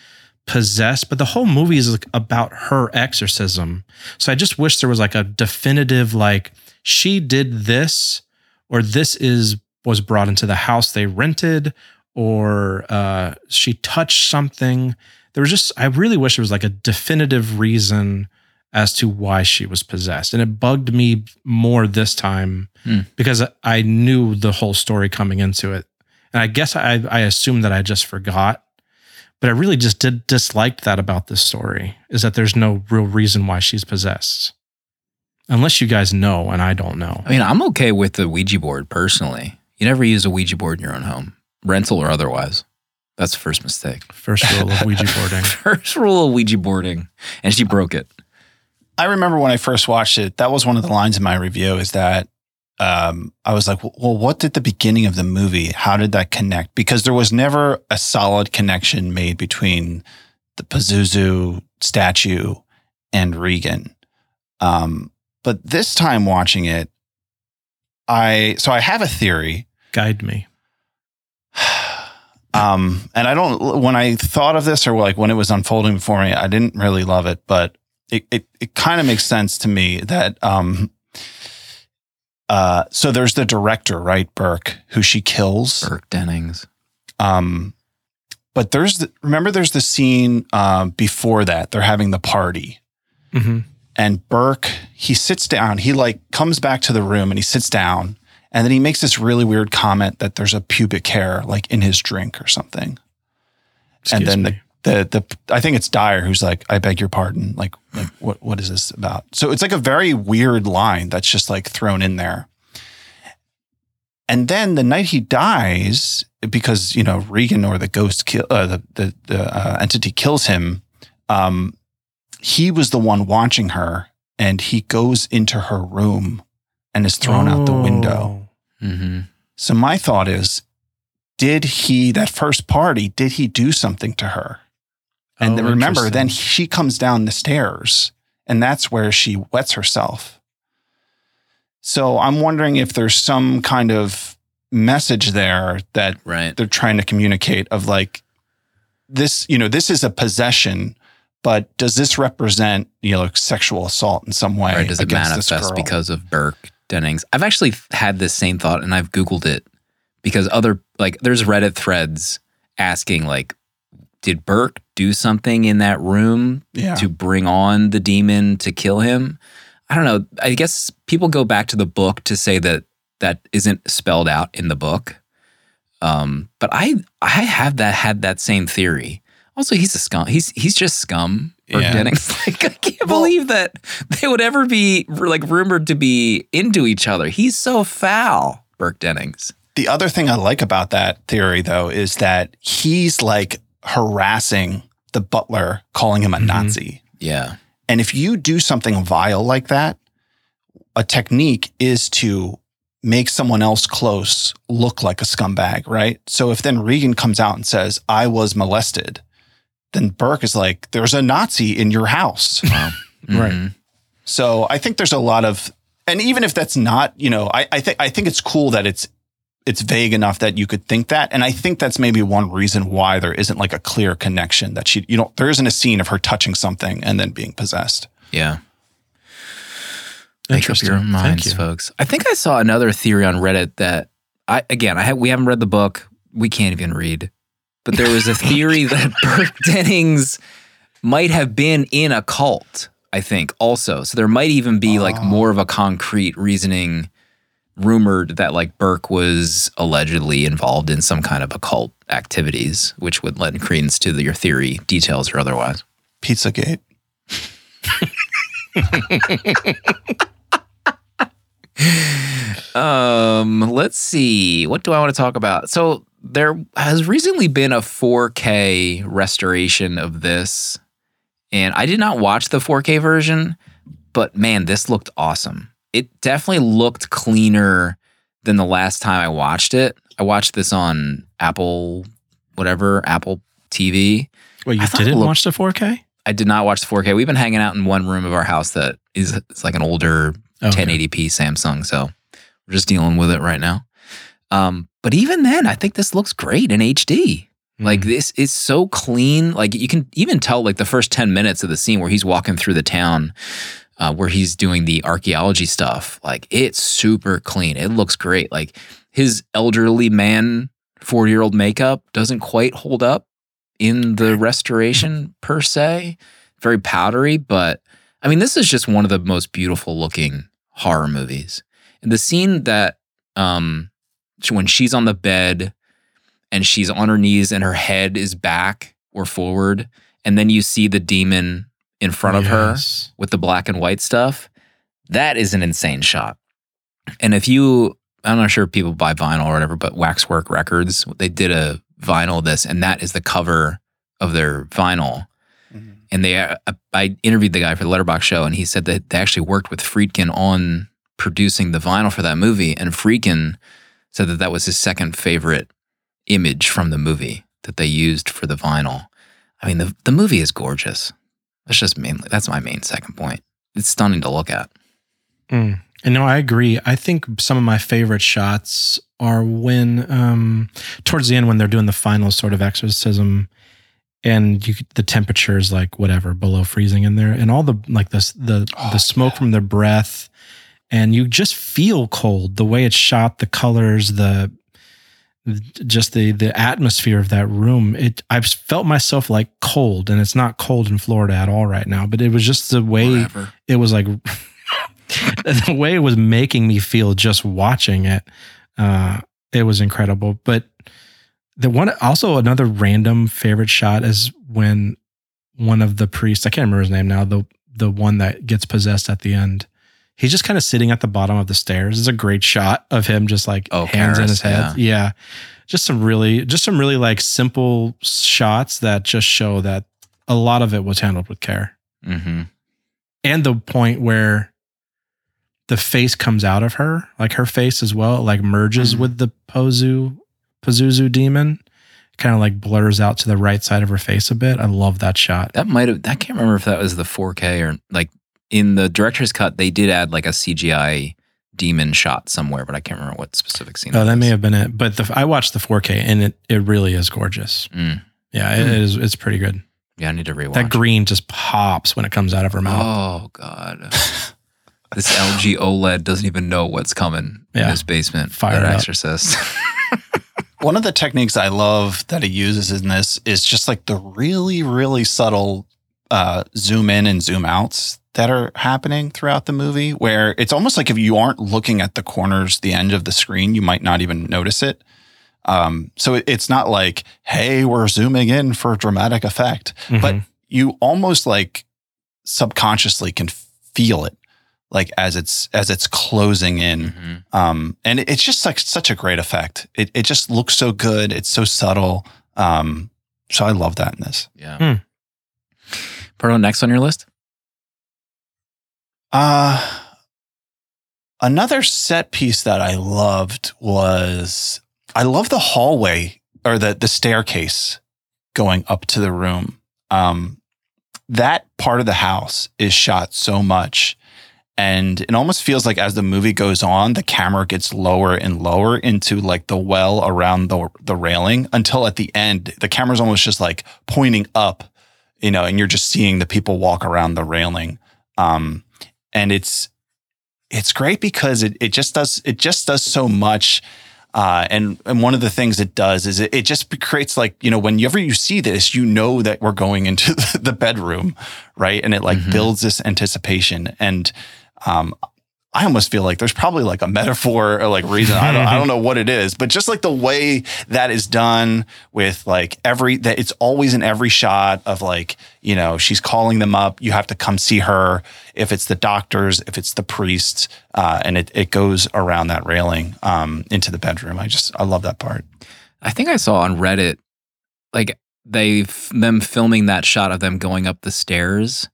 possessed. But the whole movie is like about her exorcism. So I just wish there was like a definitive like she did this or this is was brought into the house they rented or uh, she touched something. There was just i really wish there was like a definitive reason as to why she was possessed. And it bugged me more this time Hmm. because i knew the whole story coming into it. And i guess i i assumed that i just forgot but i really just did disliked that about this story is that there's no real reason why she's possessed unless you guys know and i don't know I mean, I'm okay with the Ouija board personally. You never use a Ouija board in your own home, rental or otherwise. That's the first mistake. First rule of Ouija boarding. First rule of Ouija boarding, and she broke it. I remember when I first watched it, that was one of the lines in my review is that um, I was like, well, what did the beginning of the movie, how did that connect? Because there was never a solid connection made between the Pazuzu statue and Regan. Um, but this time watching it, I, so I have a theory. Guide me. Um, and I don't, when I thought of this or like when it was unfolding before me, I didn't really love it, but it, it, it kind of makes sense to me that, um, uh, so there's the director, right? Burke, who she kills. Burke Dennings. Um, but there's the, remember there's the scene, um, before that they're having the party hmm and Burke, he sits down, he like comes back to the room and he sits down and then he makes this really weird comment that there's a pubic hair like in his drink or something. and then the, the the I think it's Dyer who's like, I beg your pardon. Like like what what is this about? So it's like a very weird line that's just like thrown in there. And then the night he dies, because you know Regan or the ghost kill uh, the the, the uh, entity kills him. Um, he was the one watching her, and he goes into her room and is thrown out the window. Mm-hmm. So my thought is, did he that first party? Did he do something to her? And Oh, then remember, then she comes down the stairs, and that's where she wets herself. So I'm wondering if there's some kind of message there that Right. they're trying to communicate of like this, you know, this is a possession, but does this represent, you know, sexual assault in some way? Right. Does it manifest because of Burke Dennings? I've actually had this same thought and I've Googled it because other, like, there's Reddit threads asking, like, did Burke do something in that room yeah. to bring on the demon to kill him? I don't know. I guess people go back to the book to say that that isn't spelled out in the book. Um, but I I have that had that same theory. Also, he's a scum. He's he's just scum. Burke Yeah. Dennings. Like I can't Well- believe that they would ever be like rumored to be into each other. He's so foul, Burke Dennings. The other thing I like about that theory, though, is that he's like harassing the butler, calling him a Mhm. Nazi. Yeah. And if you do something vile like that, a technique is to make someone else close look like a scumbag, right? So if then Regan comes out and says, I was molested, then Burke is like, there's a Nazi in your house. Wow. Right. Mhm. So I think there's a lot of, and even if that's not, you know, I, I think I think it's cool that it's it's vague enough that you could think that, and I think that's maybe one reason why there isn't like a clear connection that she, you know, there isn't a scene of her touching something and then being possessed. Yeah. Make up Interesting. your minds, you. folks. I think I saw another theory on Reddit that I again I have we haven't read the book. We can't even read. But there was a theory that Burke Dennings might have been in a cult, I think, also. So there might even be like Oh. more of a concrete reasoning rumored that like Burke was allegedly involved in some kind of occult activities, which would lend credence to the, your theory, details or otherwise. Pizzagate. Um, let's see. What do I want to talk about? So there has recently been a 4K restoration of this, and I did not watch the 4K version, but man, this looked awesome. It definitely looked cleaner than the last time I watched it. I watched this on Apple, whatever, Apple TV. Wait, you didn't looked- watch the 4K? I did not watch the 4K. We've been hanging out in one room of our house that is it's like an older Okay. 1080p Samsung. So we're just dealing with it right now. Um, but even then, I think this looks great in HD. Like Mm. this is so clean. Like you can even tell like the first 10 minutes of the scene where he's walking through the town, uh, where he's doing the archaeology stuff. Like it's super clean. It looks great. Like his elderly man, 40 year old makeup doesn't quite hold up in the restoration per se. Very powdery, but I mean, this is just one of the most beautiful looking horror movies. And the scene that um when she's on the bed and she's on her knees and her head is back or forward, and then you see the demon in front of her with the black and white stuff, that is an insane shot. And if you, I'm not sure if people buy vinyl or whatever, but Waxwork Records, they did a vinyl of this, and that is the cover of their vinyl. And they, uh, I interviewed the guy for the Letterboxd show, and he said that they actually worked with Friedkin on producing the vinyl for that movie. And Friedkin said that that was his second favorite image from the movie that they used for the vinyl. I mean, the the movie is gorgeous. That's just mainly that's my main second point. It's stunning to look at. Mm. And no, I agree. I think some of my favorite shots are when, um, towards the end, when they're doing the final sort of exorcism, and you the temperature is like whatever below freezing in there, and all the like the the Oh, the smoke from their breath, and you just feel cold. The way it's shot, the colors, the just the the atmosphere of that room. It I've felt myself like cold, and it's not cold in Florida at all right now. But it was just the way Whatever. it was like the way it was making me feel just watching it uh it was incredible but the one also another random favorite shot is when one of the priests i can't remember his name now the the one that gets possessed at the end he's just kind of sitting at the bottom of the stairs it's a great shot of him just like Oh, hands in his head yeah. just some really just some really like simple shots that just show that a lot of it was handled with care Mm-hmm. and the point where the face comes out of her, like her face as well, like merges Mhm. with the Pozu Pazuzu demon, kind of like blurs out to the right side of her face a bit. I love that shot. That might have. I can't remember if that was the 4K or like in the director's cut. They did add like a CGI demon shot somewhere, but I can't remember what specific scene. Oh, that was. may have been it. But the, I watched the 4K and it it really is gorgeous. Mm. Yeah, it is. It's pretty good. Yeah, I need to rewatch. That green just pops when it comes out of her mouth. Oh God. this LG OLED doesn't even know what's coming in Yeah. his basement. Fire that. Exorcist. One of the techniques I love that he uses in this is just like the really, really subtle uh, zoom in and zoom outs that are happening throughout the movie, where it's almost like if you aren't looking at the corners, the end of the screen, you might not even notice it. Um, so it- it's not like, hey, we're zooming in for dramatic effect, but Mhm. you almost like subconsciously can feel it. like as it's as it's closing in. Mhm. Um, and it's just like such a great effect. It it just looks so good. It's so subtle. Um, so I love that in this. Yeah. Hmm. Proto, next on your list? Uh another set piece that I loved was I love the hallway or the the staircase going up to the room. Um that part of the house is shot so much and it almost feels like as the movie goes on the camera gets lower and lower into like the well around the the railing until at the end the camera's almost just like pointing up you know and you're just seeing the people walk around the railing um and it's it's great because it, it just does it just does so much uh, and and one of the things it does is it, it just creates like you know whenever you see this you know that we're going into the, bedroom right and it like Mhm. builds this anticipation and um I almost feel like there's probably like a metaphor or like reason. I don't I don't know what it is but just like the way that is done with like every that it's always in every shot of like you know she's calling them up you have to come see her. If it's the doctors if it's the priest uh, and it, it goes around that railing um, into the bedroom. I just i love that part. I think I saw on Reddit, like they them filming that shot of them going up the stairs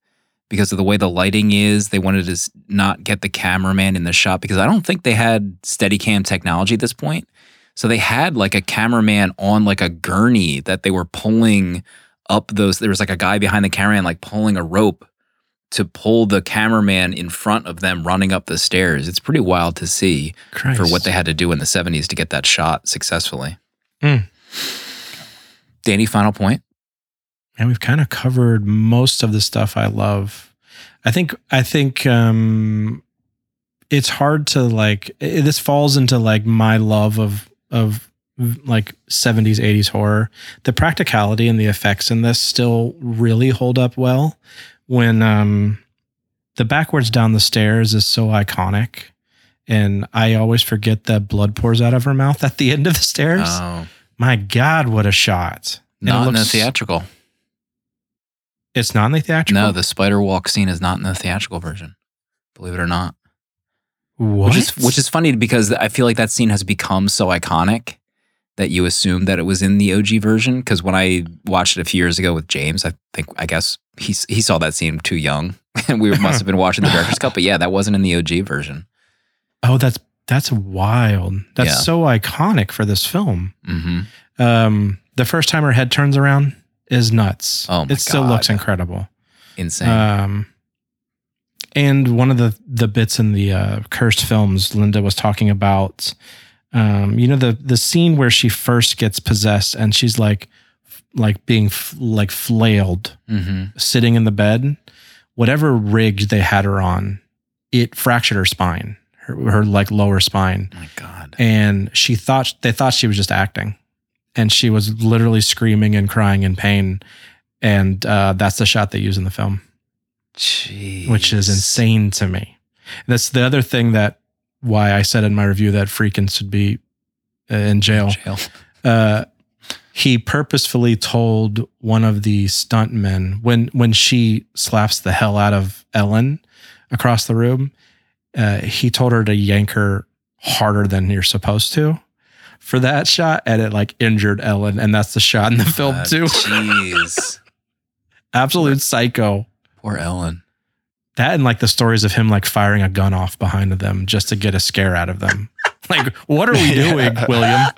because of the way the lighting is. They wanted to not get the cameraman in the shot because I don't think they had Steadicam technology at this point. So they had like a cameraman on like a gurney that they were pulling up those. There was like a guy behind the cameraman like pulling a rope to pull the cameraman in front of them running up the stairs. It's pretty wild to see Christ. for what they had to do in the 70s to get that shot successfully. Mm. Danny, final point. And we've kind of covered most of the stuff I love. I think I think um it's hard to like i this falls into like my love of of like 70s 80s horror. The practicality and the effects in this still really hold up well when um the backwards down the stairs is so iconic and I always forget that blood pours out of her mouth at the end of the stairs. Oh, My god, what a shot. And it not in the theatrical. It's not in the theatrical. No, the spider walk scene is not in the theatrical version. Believe it or not. What? Which is which is funny because I feel like that scene has become so iconic that you assume that it was in the OG version. Because when I watched it a few years ago with James, I think I guess he he saw that scene too young, and we must have been watching the director's cut. But yeah, that wasn't in the OG version. oh, that's that's wild. That's Yeah. so iconic for this film. hmm Um, the first time her head turns around is nuts. Oh my it still looks incredible. Insane. Um, and one of the the bits in the uh, cursed films, Linda was talking about. Um, you know the the scene where she first gets possessed and she's like, like being f- like flailed hmm sitting in the bed, whatever rig they had her on, it fractured her spine, her, her like lower spine, Oh my God. and she thought they thought she was just acting, and she was literally screaming and crying in pain, and uh, that's the shot they use in the film, Jeez. which is insane to me. That's the other thing that why I said in my review that Friedkin should be uh, in jail Jail. uh, he purposefully told one of the stuntmen when when she slaps the hell out of Ellen across the room. Uh, he told her to yank her harder than you're supposed to for that shot, and it like injured Ellen, and that's the shot in the film Uh, too. Jeez. Absolute psycho. Poor Ellen. That and like the stories of him like firing a gun off behind them just to get a scare out of them. Like, what are we doing, William?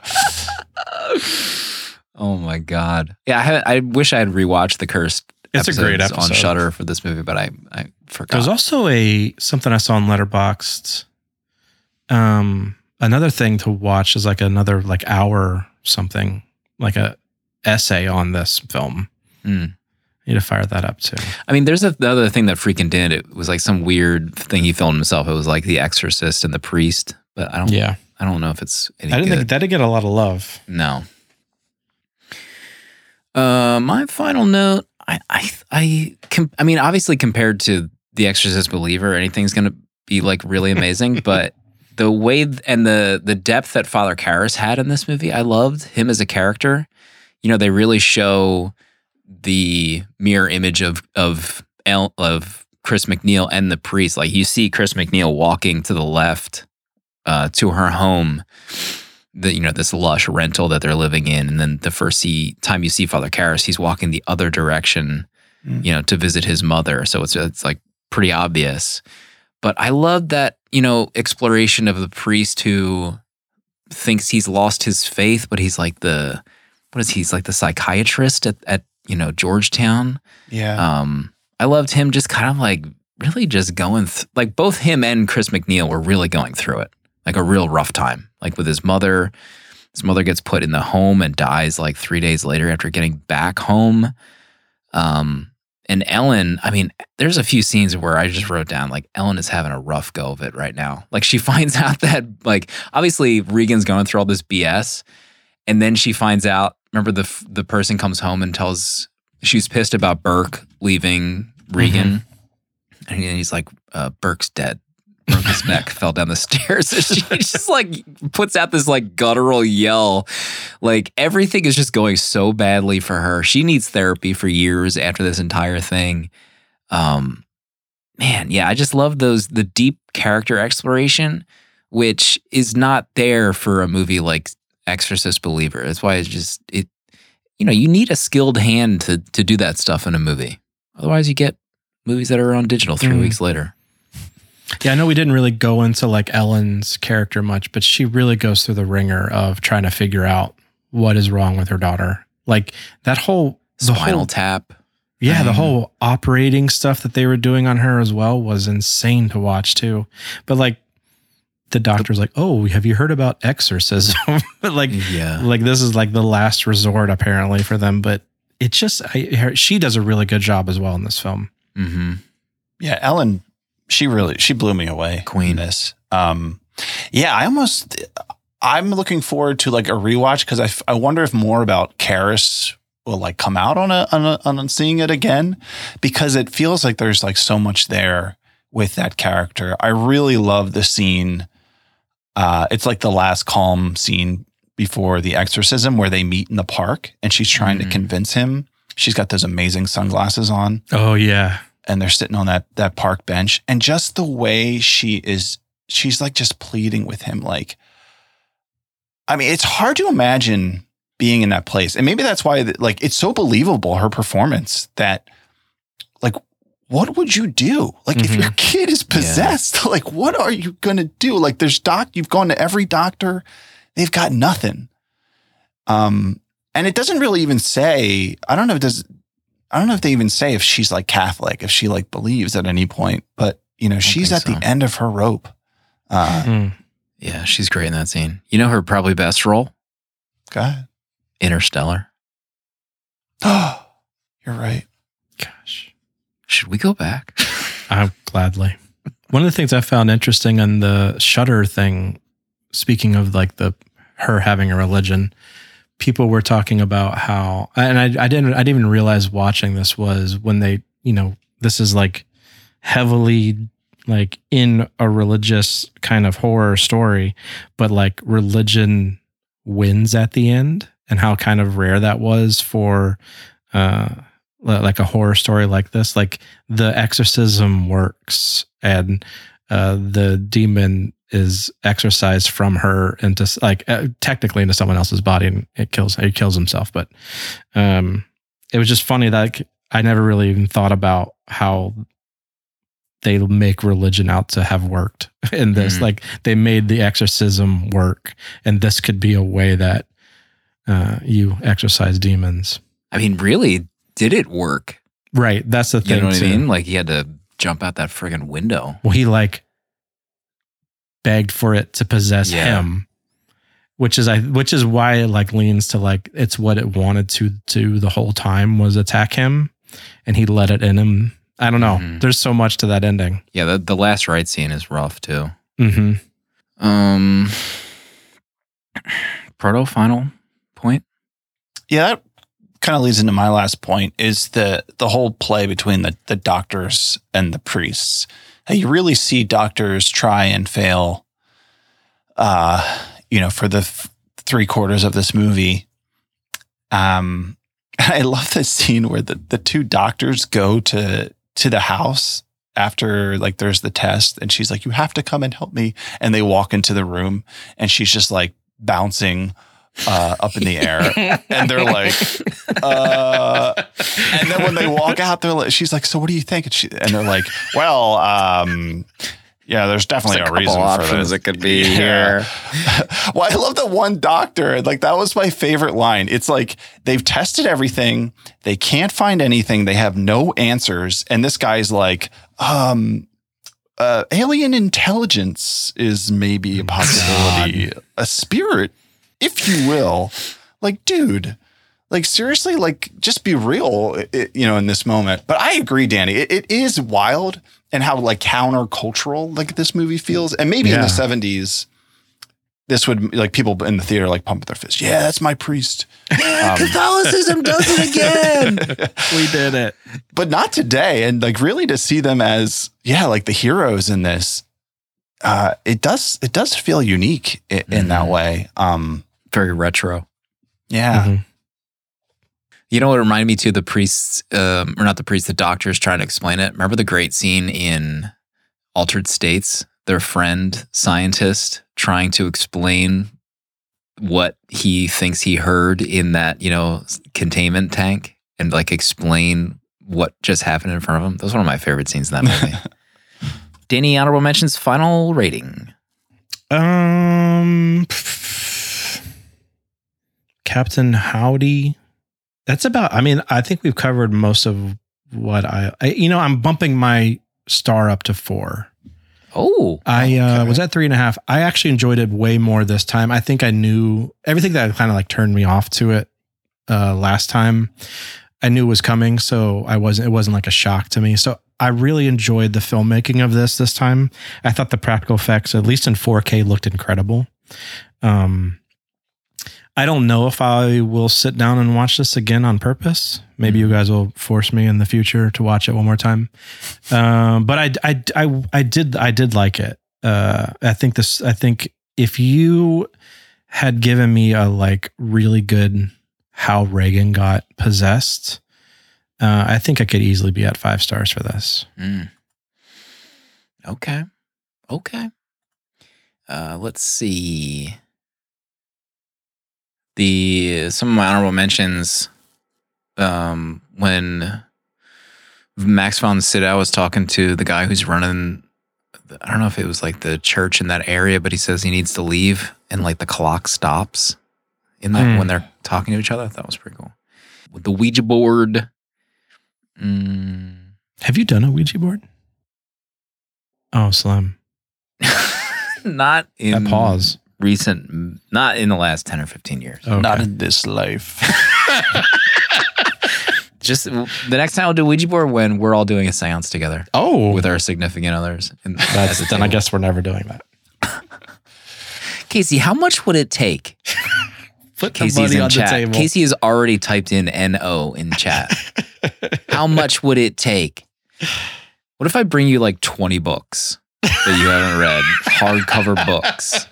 Oh my god! Yeah, I, had, I wish I had rewatched the cursed. It's a great episodes on episode. Shutter for this movie, but I I forgot. There's also a something I saw in Letterboxd. Um, another thing to watch is like another like hour something, like a essay on this film. Hmm. Need to fire that up too. I mean, there's a, the other thing that Friedkin did. It was like some weird thing he filmed himself. It was like The Exorcist and the Priest, but I don't. Yeah, I don't know if it's. Any I didn't good. think that did get a lot of love. No. Uh, my final note. I I I com- I mean, obviously, compared to The Exorcist Believer, anything's gonna be like really amazing. but the way and the the depth that Father Karras had in this movie, I loved him as a character. You know, they really show the mirror image of of El, of Chris MacNeil and the priest. Like you see Chris MacNeil walking to the left uh, to her home, the you know this lush rental that they're living in, and then the first see, time you see Father Karras, he's walking the other direction, Mm. you know, to visit his mother. So it's it's like pretty obvious. But I love that you know exploration of the priest who thinks he's lost his faith, but he's like the what is he? he's like the psychiatrist at at you know Georgetown. Yeah. Um, I loved him just kind of like really just going th- like both him and Chris MacNeil were really going through it, like a real rough time. Like with his mother, his mother gets put in the home and dies like three days later after getting back home. Um, and Ellen, I mean, there's a few scenes where I just wrote down like Ellen is having a rough go of it right now. Like she finds out that like obviously Regan's going through all this BS, and then she finds out. Remember the the person comes home and tells she's pissed about Burke leaving Regan, and he- and he's like, uh, "Burke's dead." Broke his neck, fell down the stairs. And she just like puts out this like guttural yell. Like everything is just going so badly for her. She needs therapy for years after this entire thing. Um, man, yeah, I just love those the deep character exploration, which is not there for a movie like Exorcist Believer. That's why it's just it. You know, you need a skilled hand to to do that stuff in a movie. Otherwise, you get movies that are on digital three Mm. weeks later. Yeah, I know we didn't really go into like Ellen's character much, but she really goes through the ringer of trying to figure out what is wrong with her daughter. Like that whole the Spinal whole Tap. yeah, the whole operating stuff that they were doing on her as well was insane to watch too. But like the doctor's like, "Oh, have you heard about exorcism?" but like Yeah. like this is like the last resort apparently for them, but it just I, her, she does a really good job as well in this film. Mm-hmm. Yeah, Ellen, she really she blew me away. Queen. this. Um, yeah, I almost I'm looking forward to like a rewatch because I, I wonder if more about Karras will like come out on a, on a on seeing it again because it feels like there's like so much there with that character. I really love the scene. Uh, it's like the last calm scene before the exorcism where they meet in the park and she's trying Mhm. to convince him. She's got those amazing sunglasses on Oh yeah. And they're sitting on that that park bench. And just the way she is she's like just pleading with him like i mean it's hard to imagine being in that place. And maybe that's why like it's so believable her performance that like what would you do? Like if Mhm. your kid is possessed like what are you going to do? Like there's doc you've gone to every doctor they've got nothing. Um and it doesn't really even say i don't know if does I don't know if they even say if she's like Catholic, if she like believes at any point, but you know, she's at so. the end of her rope. Uh, Mm. Yeah, she's great in that scene. You know her probably best role? Go God. Interstellar. Oh, you're right. Gosh. Should we go back? I gladly. One of the things I found interesting on the Shutter thing, speaking of like the her having a religion, people were talking about how, and I, I didn't, I didn't even realize watching this was when they, you know, this is like heavily like in a religious kind of horror story, but like religion wins at the end, and how kind of rare that was for, uh, like a horror story like this. Like the exorcism works and uh, the demon is exorcised from her into like uh, technically into someone else's body and it kills he kills himself but um it was just funny that like, i never really even thought about how they make religion out to have worked in this Mhm. like they made the exorcism work and this could be a way that uh, you exorcise demons I mean, really, did it work? right that's the thing You know what too. I mean? Like he had to jump out that friggin' window. Well, he like begged for it to possess Yeah. him, which is I which is why it like leans to like it's what it wanted to do the whole time was attack him, and he let it in him. I don't know. Mhm. There's so much to that ending. Yeah, the, the last ride scene is rough too. hmm Um, proto final point. Yeah, that kind of leads into my last point is the the whole play between the the doctors and the priests. You really see doctors try and fail uh, you know, for the three quarters of this movie. Um I love the scene where the, the two doctors go to to the house after like there's the test and she's like, you have to come and help me. And they walk into the room and she's just like bouncing uh, up in the air. and they're like, uh, and then when they walk out, they're like, she's like, so what do you think? And, she, and they're like, well, um, yeah, there's definitely There's a, reason for options this. it could be Yeah. here. well, I love the one doctor. Like that was my favorite line. It's like they've tested everything. They can't find anything. They have no answers. And this guy's like, um, uh, alien intelligence is maybe a possibility. A spirit, if you will. Like, dude, like seriously, like just be real, i- you know, in this moment. But I agree, Danny. It, it is wild and how like countercultural like this movie feels. And maybe in the seventies, this would like people in the theater like pump their fists. Yeah, that's my priest. Um, Catholicism does it again. we did it. but not today. And like really to see them as yeah, like the heroes in this. Uh, it does it does feel unique in, in that Mhm. way. Um, Very retro. yeah. Mhm. You know what reminded me too? The priests, um, or not the priests, the doctors trying to explain it. Remember the great scene in Altered States? Their friend scientist trying to explain what he thinks he heard in that, you know, containment tank and like explain what just happened in front of him. That was one of my favorite scenes in that movie. Danny, honorable mentions, final rating. Um, Captain Howdy. That's about. I mean, I think we've covered most of what I. I you know, I'm bumping my star up to four. Oh, I uh, Okay. was at three and a half. I actually enjoyed it way more this time. I think I knew everything that kind of like turned me off to it uh, last time. I knew was coming, so I wasn't. It wasn't like a shock to me. So I really enjoyed the filmmaking of this this time. I thought the practical effects, at least in 4K, looked incredible. Um, I don't know if I will sit down and watch this again on purpose. Maybe you guys will force me in the future to watch it one more time. Um, but I, I, I, I did, I did like it. Uh, I think this, I think if you had given me a like really good how Regan got possessed, uh, I think I could easily be at five stars for this. Mm. Okay. Okay. Uh, let's see. The some of my honorable mentions. Um, when Max von Sydow was talking to the guy who's running, I don't know if it was like the church in that area, but he says he needs to leave, and like the clock stops in that Hmm. when they're talking to each other. I thought was pretty cool. With the Ouija board. Mm, Have you done a Ouija board? Oh, Slim. not in That pause. Recent not in the last 10 or 15 years. Okay. Not in this life. just the next time we'll do ouija board when we're all doing a seance together. Oh, with our significant others. And that's, then I guess we're never doing that. casey how much would it take? Put casey's in chat. casey has already typed in no in chat. How much would it take? What if i bring you like 20 books that you haven't read? Hardcover books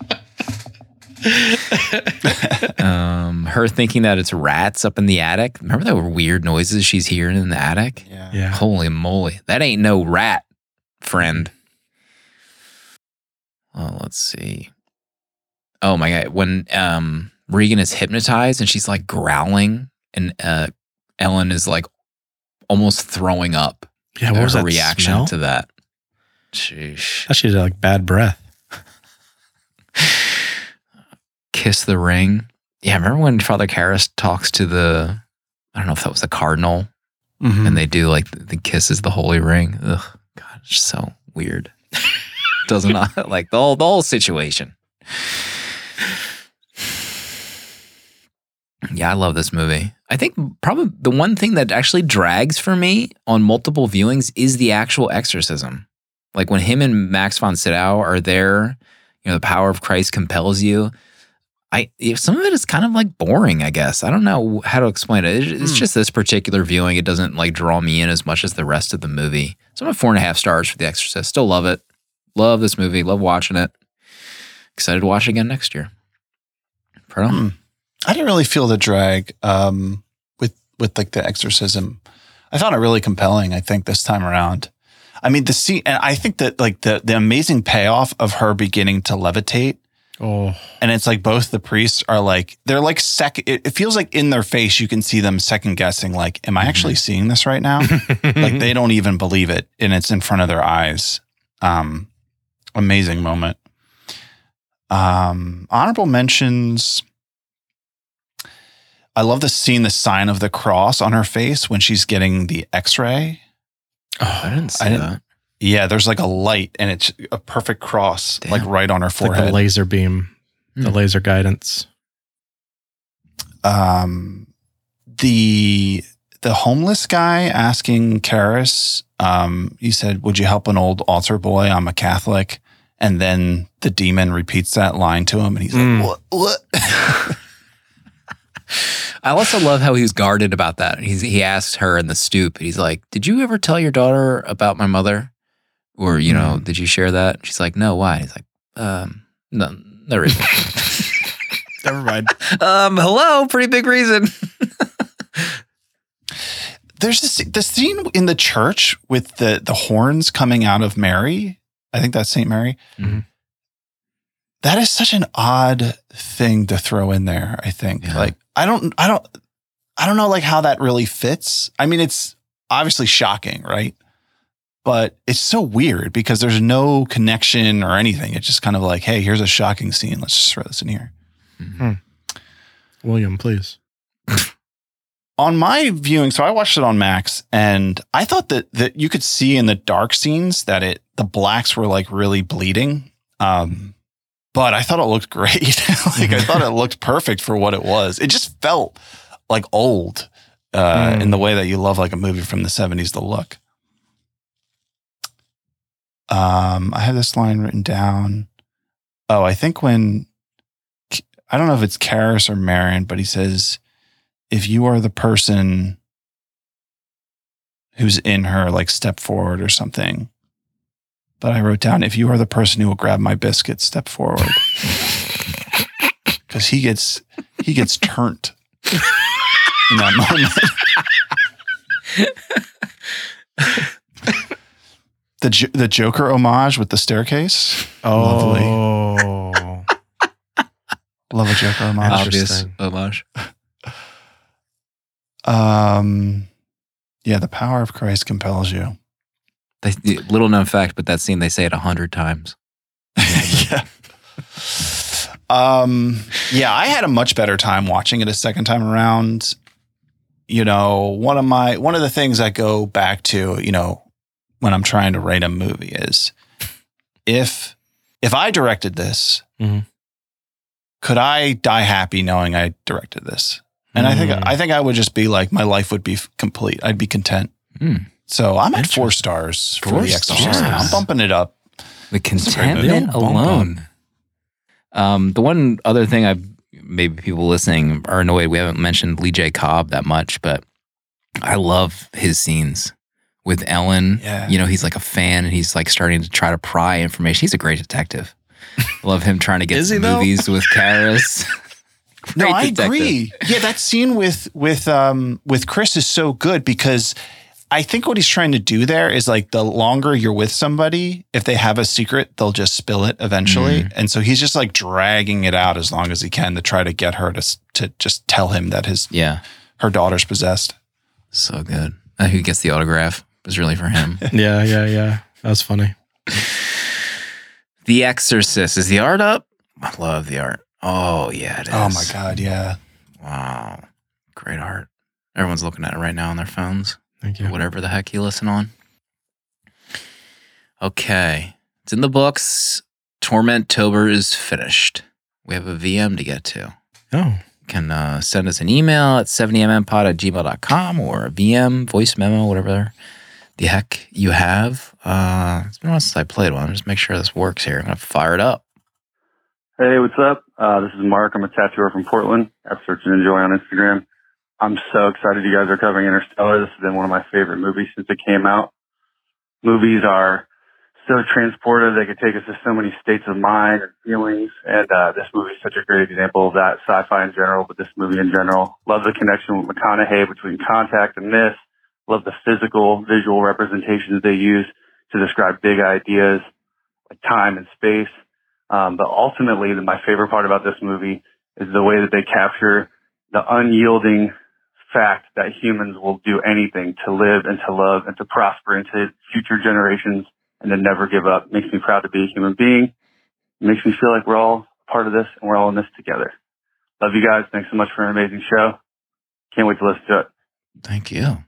um, her thinking that it's rats up in the attic. Remember that were weird noises she's hearing in the attic? Yeah. Yeah. Holy moly. That ain't no rat, friend. Oh, let's see. Oh my god. When um Regan is hypnotized and she's like growling and uh Ellen is like almost throwing up. Yeah. What was her that reaction smell? to that? Sheesh. That she did like bad breath. Kiss the ring. Yeah, remember when Father Karras talks to the I don't know if that was the cardinal Mhm. and they do like the, the kisses the holy ring. Ugh, God, it's so weird. Doesn't like the whole the whole situation. Yeah, I love this movie. I think probably the one thing that actually drags for me on multiple viewings is the actual exorcism. Like when him and Max von Sydow are there, you know, the power of Christ compels you. I if some of it is kind of like boring, I guess. I don't know how to explain it. It- It's Hmm. just this particular viewing. It doesn't like draw me in as much as the rest of the movie. So I'm at four and a half stars for The Exorcist. Still love it. Love this movie. Love watching it. Excited to watch it again next year. Hmm. I didn't really feel the drag um, with with like the exorcism. I found it really compelling. I think this time around, I mean, the scene, and I think that like the the amazing payoff of her beginning to levitate, Oh, and it's like both the priests are like they're like second. It, it feels like in their face you can see them second guessing, like, "Am I actually seeing this right now?" like they don't even believe it, and it's in front of their eyes. Um, amazing moment. Um, honorable mentions. I love the scene, the sign of the cross on her face when she's getting the X-ray. Oh, I didn't see I didn't- that. Yeah, there's like a light, and it's a perfect cross, Damn. like right on her It's like the forehead. laser beam, the Hmm. laser guidance. um, the the homeless guy asking Karras, um, he said, "Would you help an old altar boy? I'm a Catholic." And then the demon repeats that line to him, and he's Mm. like, "What? What?" I also love how he's guarded about that. He's, he asked her in the stoop, he's like, Did you ever tell your daughter about my mother? Or, you know, did you share that? She's like, No, why? He's like, um, no, there isn't. Never mind. um, hello, pretty big reason. There's this the scene in the church with the the horns coming out of Mary. I think that's Saint Mary. Mhm. That is such an odd thing to throw in there. I think Yeah. like I don't I don't I don't know like how that really fits. I mean, it's obviously shocking, right? But it's so weird because there's no connection or anything. It's just kind of like, hey, here's a shocking scene. Let's just throw this in here. William, please. on my viewing, so I watched it on Max, and I thought that that you could see in the dark scenes that it the blacks were like really bleeding. Um, but I thought it looked great. like I thought it looked perfect for what it was. It just felt like old uh, Mm. in the way that you love like a movie from the seventies to look. Um, I have this line written down. Oh, I think when I don't know if it's Karras or Merrin, but he says, if you are the person who's in her, like step forward or something. But I wrote down, if you are the person who will grab my biscuit, step forward. Because he gets he gets turned in that moment. the the Joker homage with the staircase. Oh, lovely. Love a Joker homage. Obvious Interesting. homage. Um, yeah, the power of Christ compels you. They, little known fact, but that scene they say it a hundred times. yeah. Um, yeah, I had a much better time watching it a second time around. You know, one of my one of the things I go back to, you know, when I'm trying to write a movie is if if I directed this, Mhm. could I die happy knowing I directed this? And I think Mm. I think I would just be like my life would be complete. I'd be content. Hmm. So I'm at four stars for the Exorcist. stars. I'm bumping it up. The contentment alone. Um, the one other thing I maybe people listening are annoyed we haven't mentioned Lee J. Cobb that much, but I love his scenes with Ellen. Yeah. You know, he's like a fan and he's like starting to try to pry information. He's a great detective. love him trying to get he, movies with Karras. No, I detective. agree. Yeah, that scene with with um with Chris is so good because I think what he's trying to do there is like the longer you're with somebody, if they have a secret, they'll just spill it eventually. Mm. And so he's just like dragging it out as long as he can to try to get her to to just tell him that his Yeah. her daughter's possessed. So good. Uh, who gets the autograph was really for him. yeah, yeah, yeah. That's funny. the Exorcist. Is the art up? I love the art. Oh, yeah, it is. Oh my god, yeah. Wow. Great art. Everyone's looking at it right now on their phones, Thank you. whatever the heck you listen on. Okay. It's in the books. Tormentober is finished. We have a VM to get to. Oh, You can uh, send us an email at 70mmpod at gmail.com or a VM, voice memo, whatever the heck you have. Uh, it's been a while since I played one. Just make sure this works here. I'm going to fire it up. Hey, what's up? Uh, this is Mark. I'm a tattooer from Portland. At Search and Enjoy on Instagram. I'm so excited you guys are covering Interstellar. This has been one of my favorite movies since it came out. Movies are so transportive. They could take us to so many states of mind and feelings. And uh, this movie is such a great example of that. Sci-fi in general, but this movie in general. Love the connection with McConaughey between Contact and this. Love the physical, visual representations they use. to describe big ideas like time and space. Um, but ultimately, my favorite part about this movie is the way that they capture the unyielding fact that humans will do anything to live and to love and to prosper into future generations and to never give up. Makes me proud to be a human being. Makes me feel like we're all part of this and we're all in this together. Love you guys. Thanks so much for an amazing show. Can't wait to listen to it. Thank you.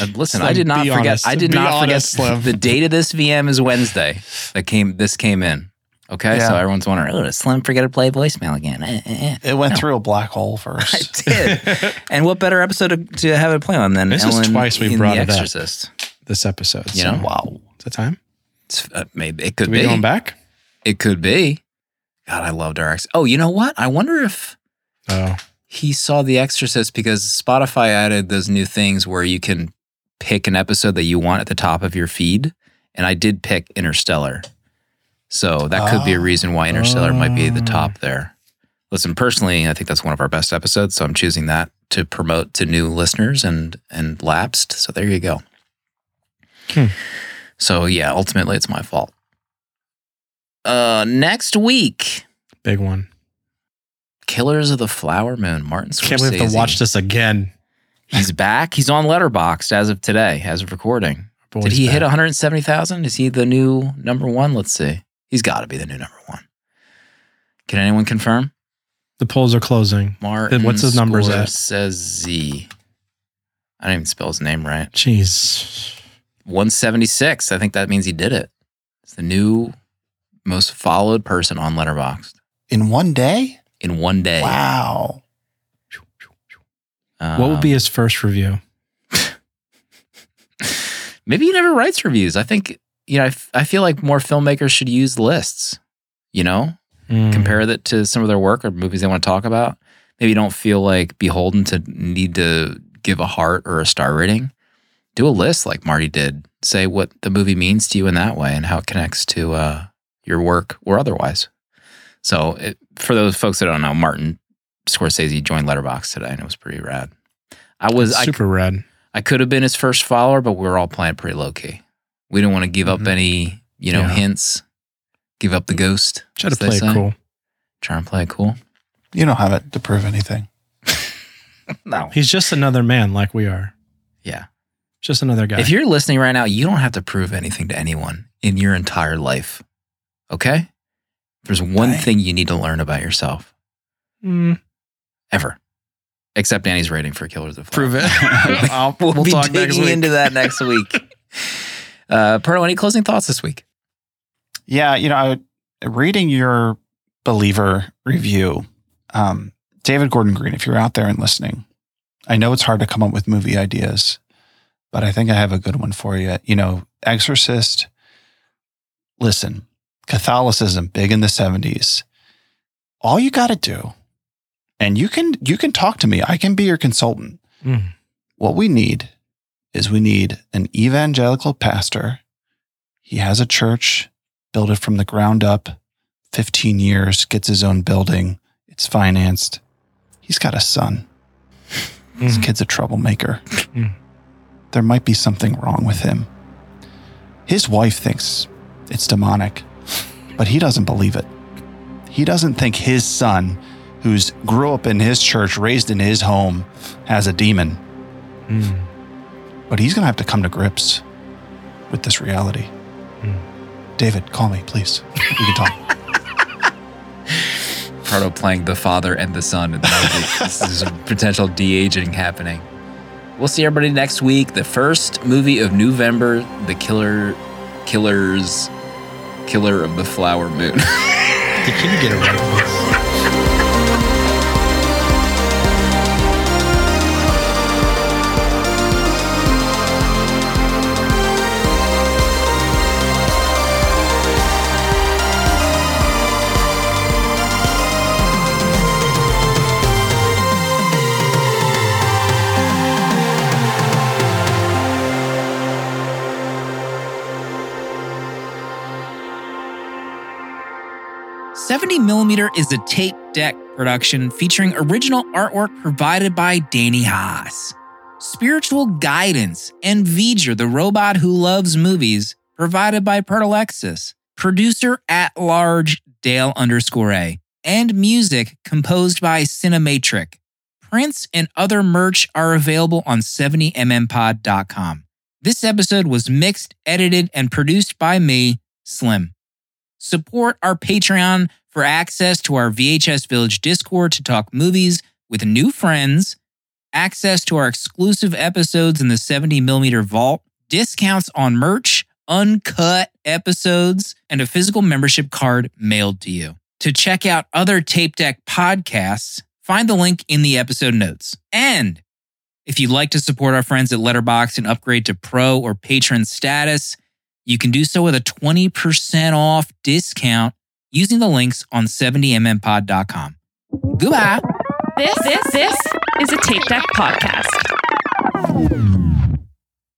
Uh, listen, Slim, I did not forget. honest. I did Be not honest, forget Slim. the date of this VM is Wednesday. That came. This came in. Okay, Yeah. so everyone's wondering, oh, did Slim forget to play voicemail again? Eh, eh, eh. It went No. through a black hole first. I did. and what better episode to, to have it play on than This is twice we brought The it up. Exorcist? this episode. You so- know? wow. Is that time? It's, uh, maybe it could be. going back? It could be. God, I loved our ex. Oh, you know what? I wonder if Oh, he saw The Exorcist because Spotify added those new things where you can pick an episode that you want at the top of your feed. And I did pick Interstellar. So that could be a Oh. reason why Interstellar might be at the Oh. top there. Listen, personally, I think that's one of our best episodes. So I'm choosing that to promote to new listeners and and lapsed. So there you go. Hmm. So yeah, ultimately it's my fault. Uh next week, big one. Killers of the Flower Moon, Martin Scorsese. Can't believe to watch this again. He's back. He's on Letterboxd as of today, as of recording. Did he hit 170,000? Is he the new number one? Let's see. He's got to be the new number one. Can anyone confirm? The polls are closing. Martin What's his numbers at? Scorsese. I didn't even spell his name right. Jeez. 176. I think that means he did it. It's the new most followed person on Letterboxd In one day? in one day. Wow. Um, what would be his first review? maybe he never writes reviews. I think, you know, I, f- I feel like more filmmakers should use lists, you know, Hmm. compare that to some of their work or movies they want to talk about. Maybe you don't feel like beholden to need to give a heart or a star rating. Do a list like Marty did. Say what the movie means to you in that way and how it connects to uh, your work or otherwise. So, it, for those folks that don't know, Martin Scorsese joined Letterboxd today, and it was pretty rad. I was I, super red. I could have been his first follower, but we were all playing pretty low key. We didn't want to give up Mhm. any, you know, Yeah. hints. Give up the ghost. Try to play it cool. Try and play it cool. You don't have it to prove anything. No. He's just another man like we are. Yeah. Just another guy. If you're listening right now, you don't have to prove anything to anyone in your entire life. Okay? There's one Right. thing you need to learn about yourself Mm, ever. Except Annie's rating for Killers of the prove it. I'll- we'll, we'll be talk next digging week. into that next week. uh, Proto, any closing thoughts this week? Yeah, you know, I, reading your believer review, um, David Gordon Green, if you're out there and listening, I know it's hard to come up with movie ideas, but I think I have a good one for you. You know, Exorcist, listen, Catholicism, big in the 70s. All you got to do, and you can you can talk to me. I can be your consultant. Mm. What we need is we need an evangelical pastor. He has a church, build it from the ground up, 15 years, gets his own building, it's financed. He's got a son. This Mm. kid's a troublemaker. Mm. There might be something wrong with him. His wife thinks it's demonic, but he doesn't believe it. He doesn't think his son, who's grew up in his church, raised in his home, has a demon. Mm. But he's going to have to come to grips with this reality. Mm. David, call me, please. We can talk. Proto playing the father and the son in the this is a potential de-aging happening. We'll see everybody next week. The first movie of November, The Killer Killers Killer of the Flower Moon. Can you get it right? 40mm is a tape deck production featuring original artwork provided by Danny Haas. Spiritual Guidance and Viger the robot who loves movies, provided by Pertalexis. Producer at large Dale underscore A. And music composed by Cinematric. Prints and other merch are available on 70mmpod.com. This episode was mixed, edited, and produced by me, Slim. Support our Patreon for access to our VHS Village Discord to talk movies with new friends, access to our exclusive episodes in the 70mm vault, discounts on merch, uncut episodes, and a physical membership card mailed to you. To check out other Tape Deck podcasts, find the link in the episode notes. And if you'd like to support our friends at Letterboxd and upgrade to pro or patron status, you can do so with a 20% off discount using the links on 70mmpod.com. Goodbye. This, this, this is a Tape Deck podcast.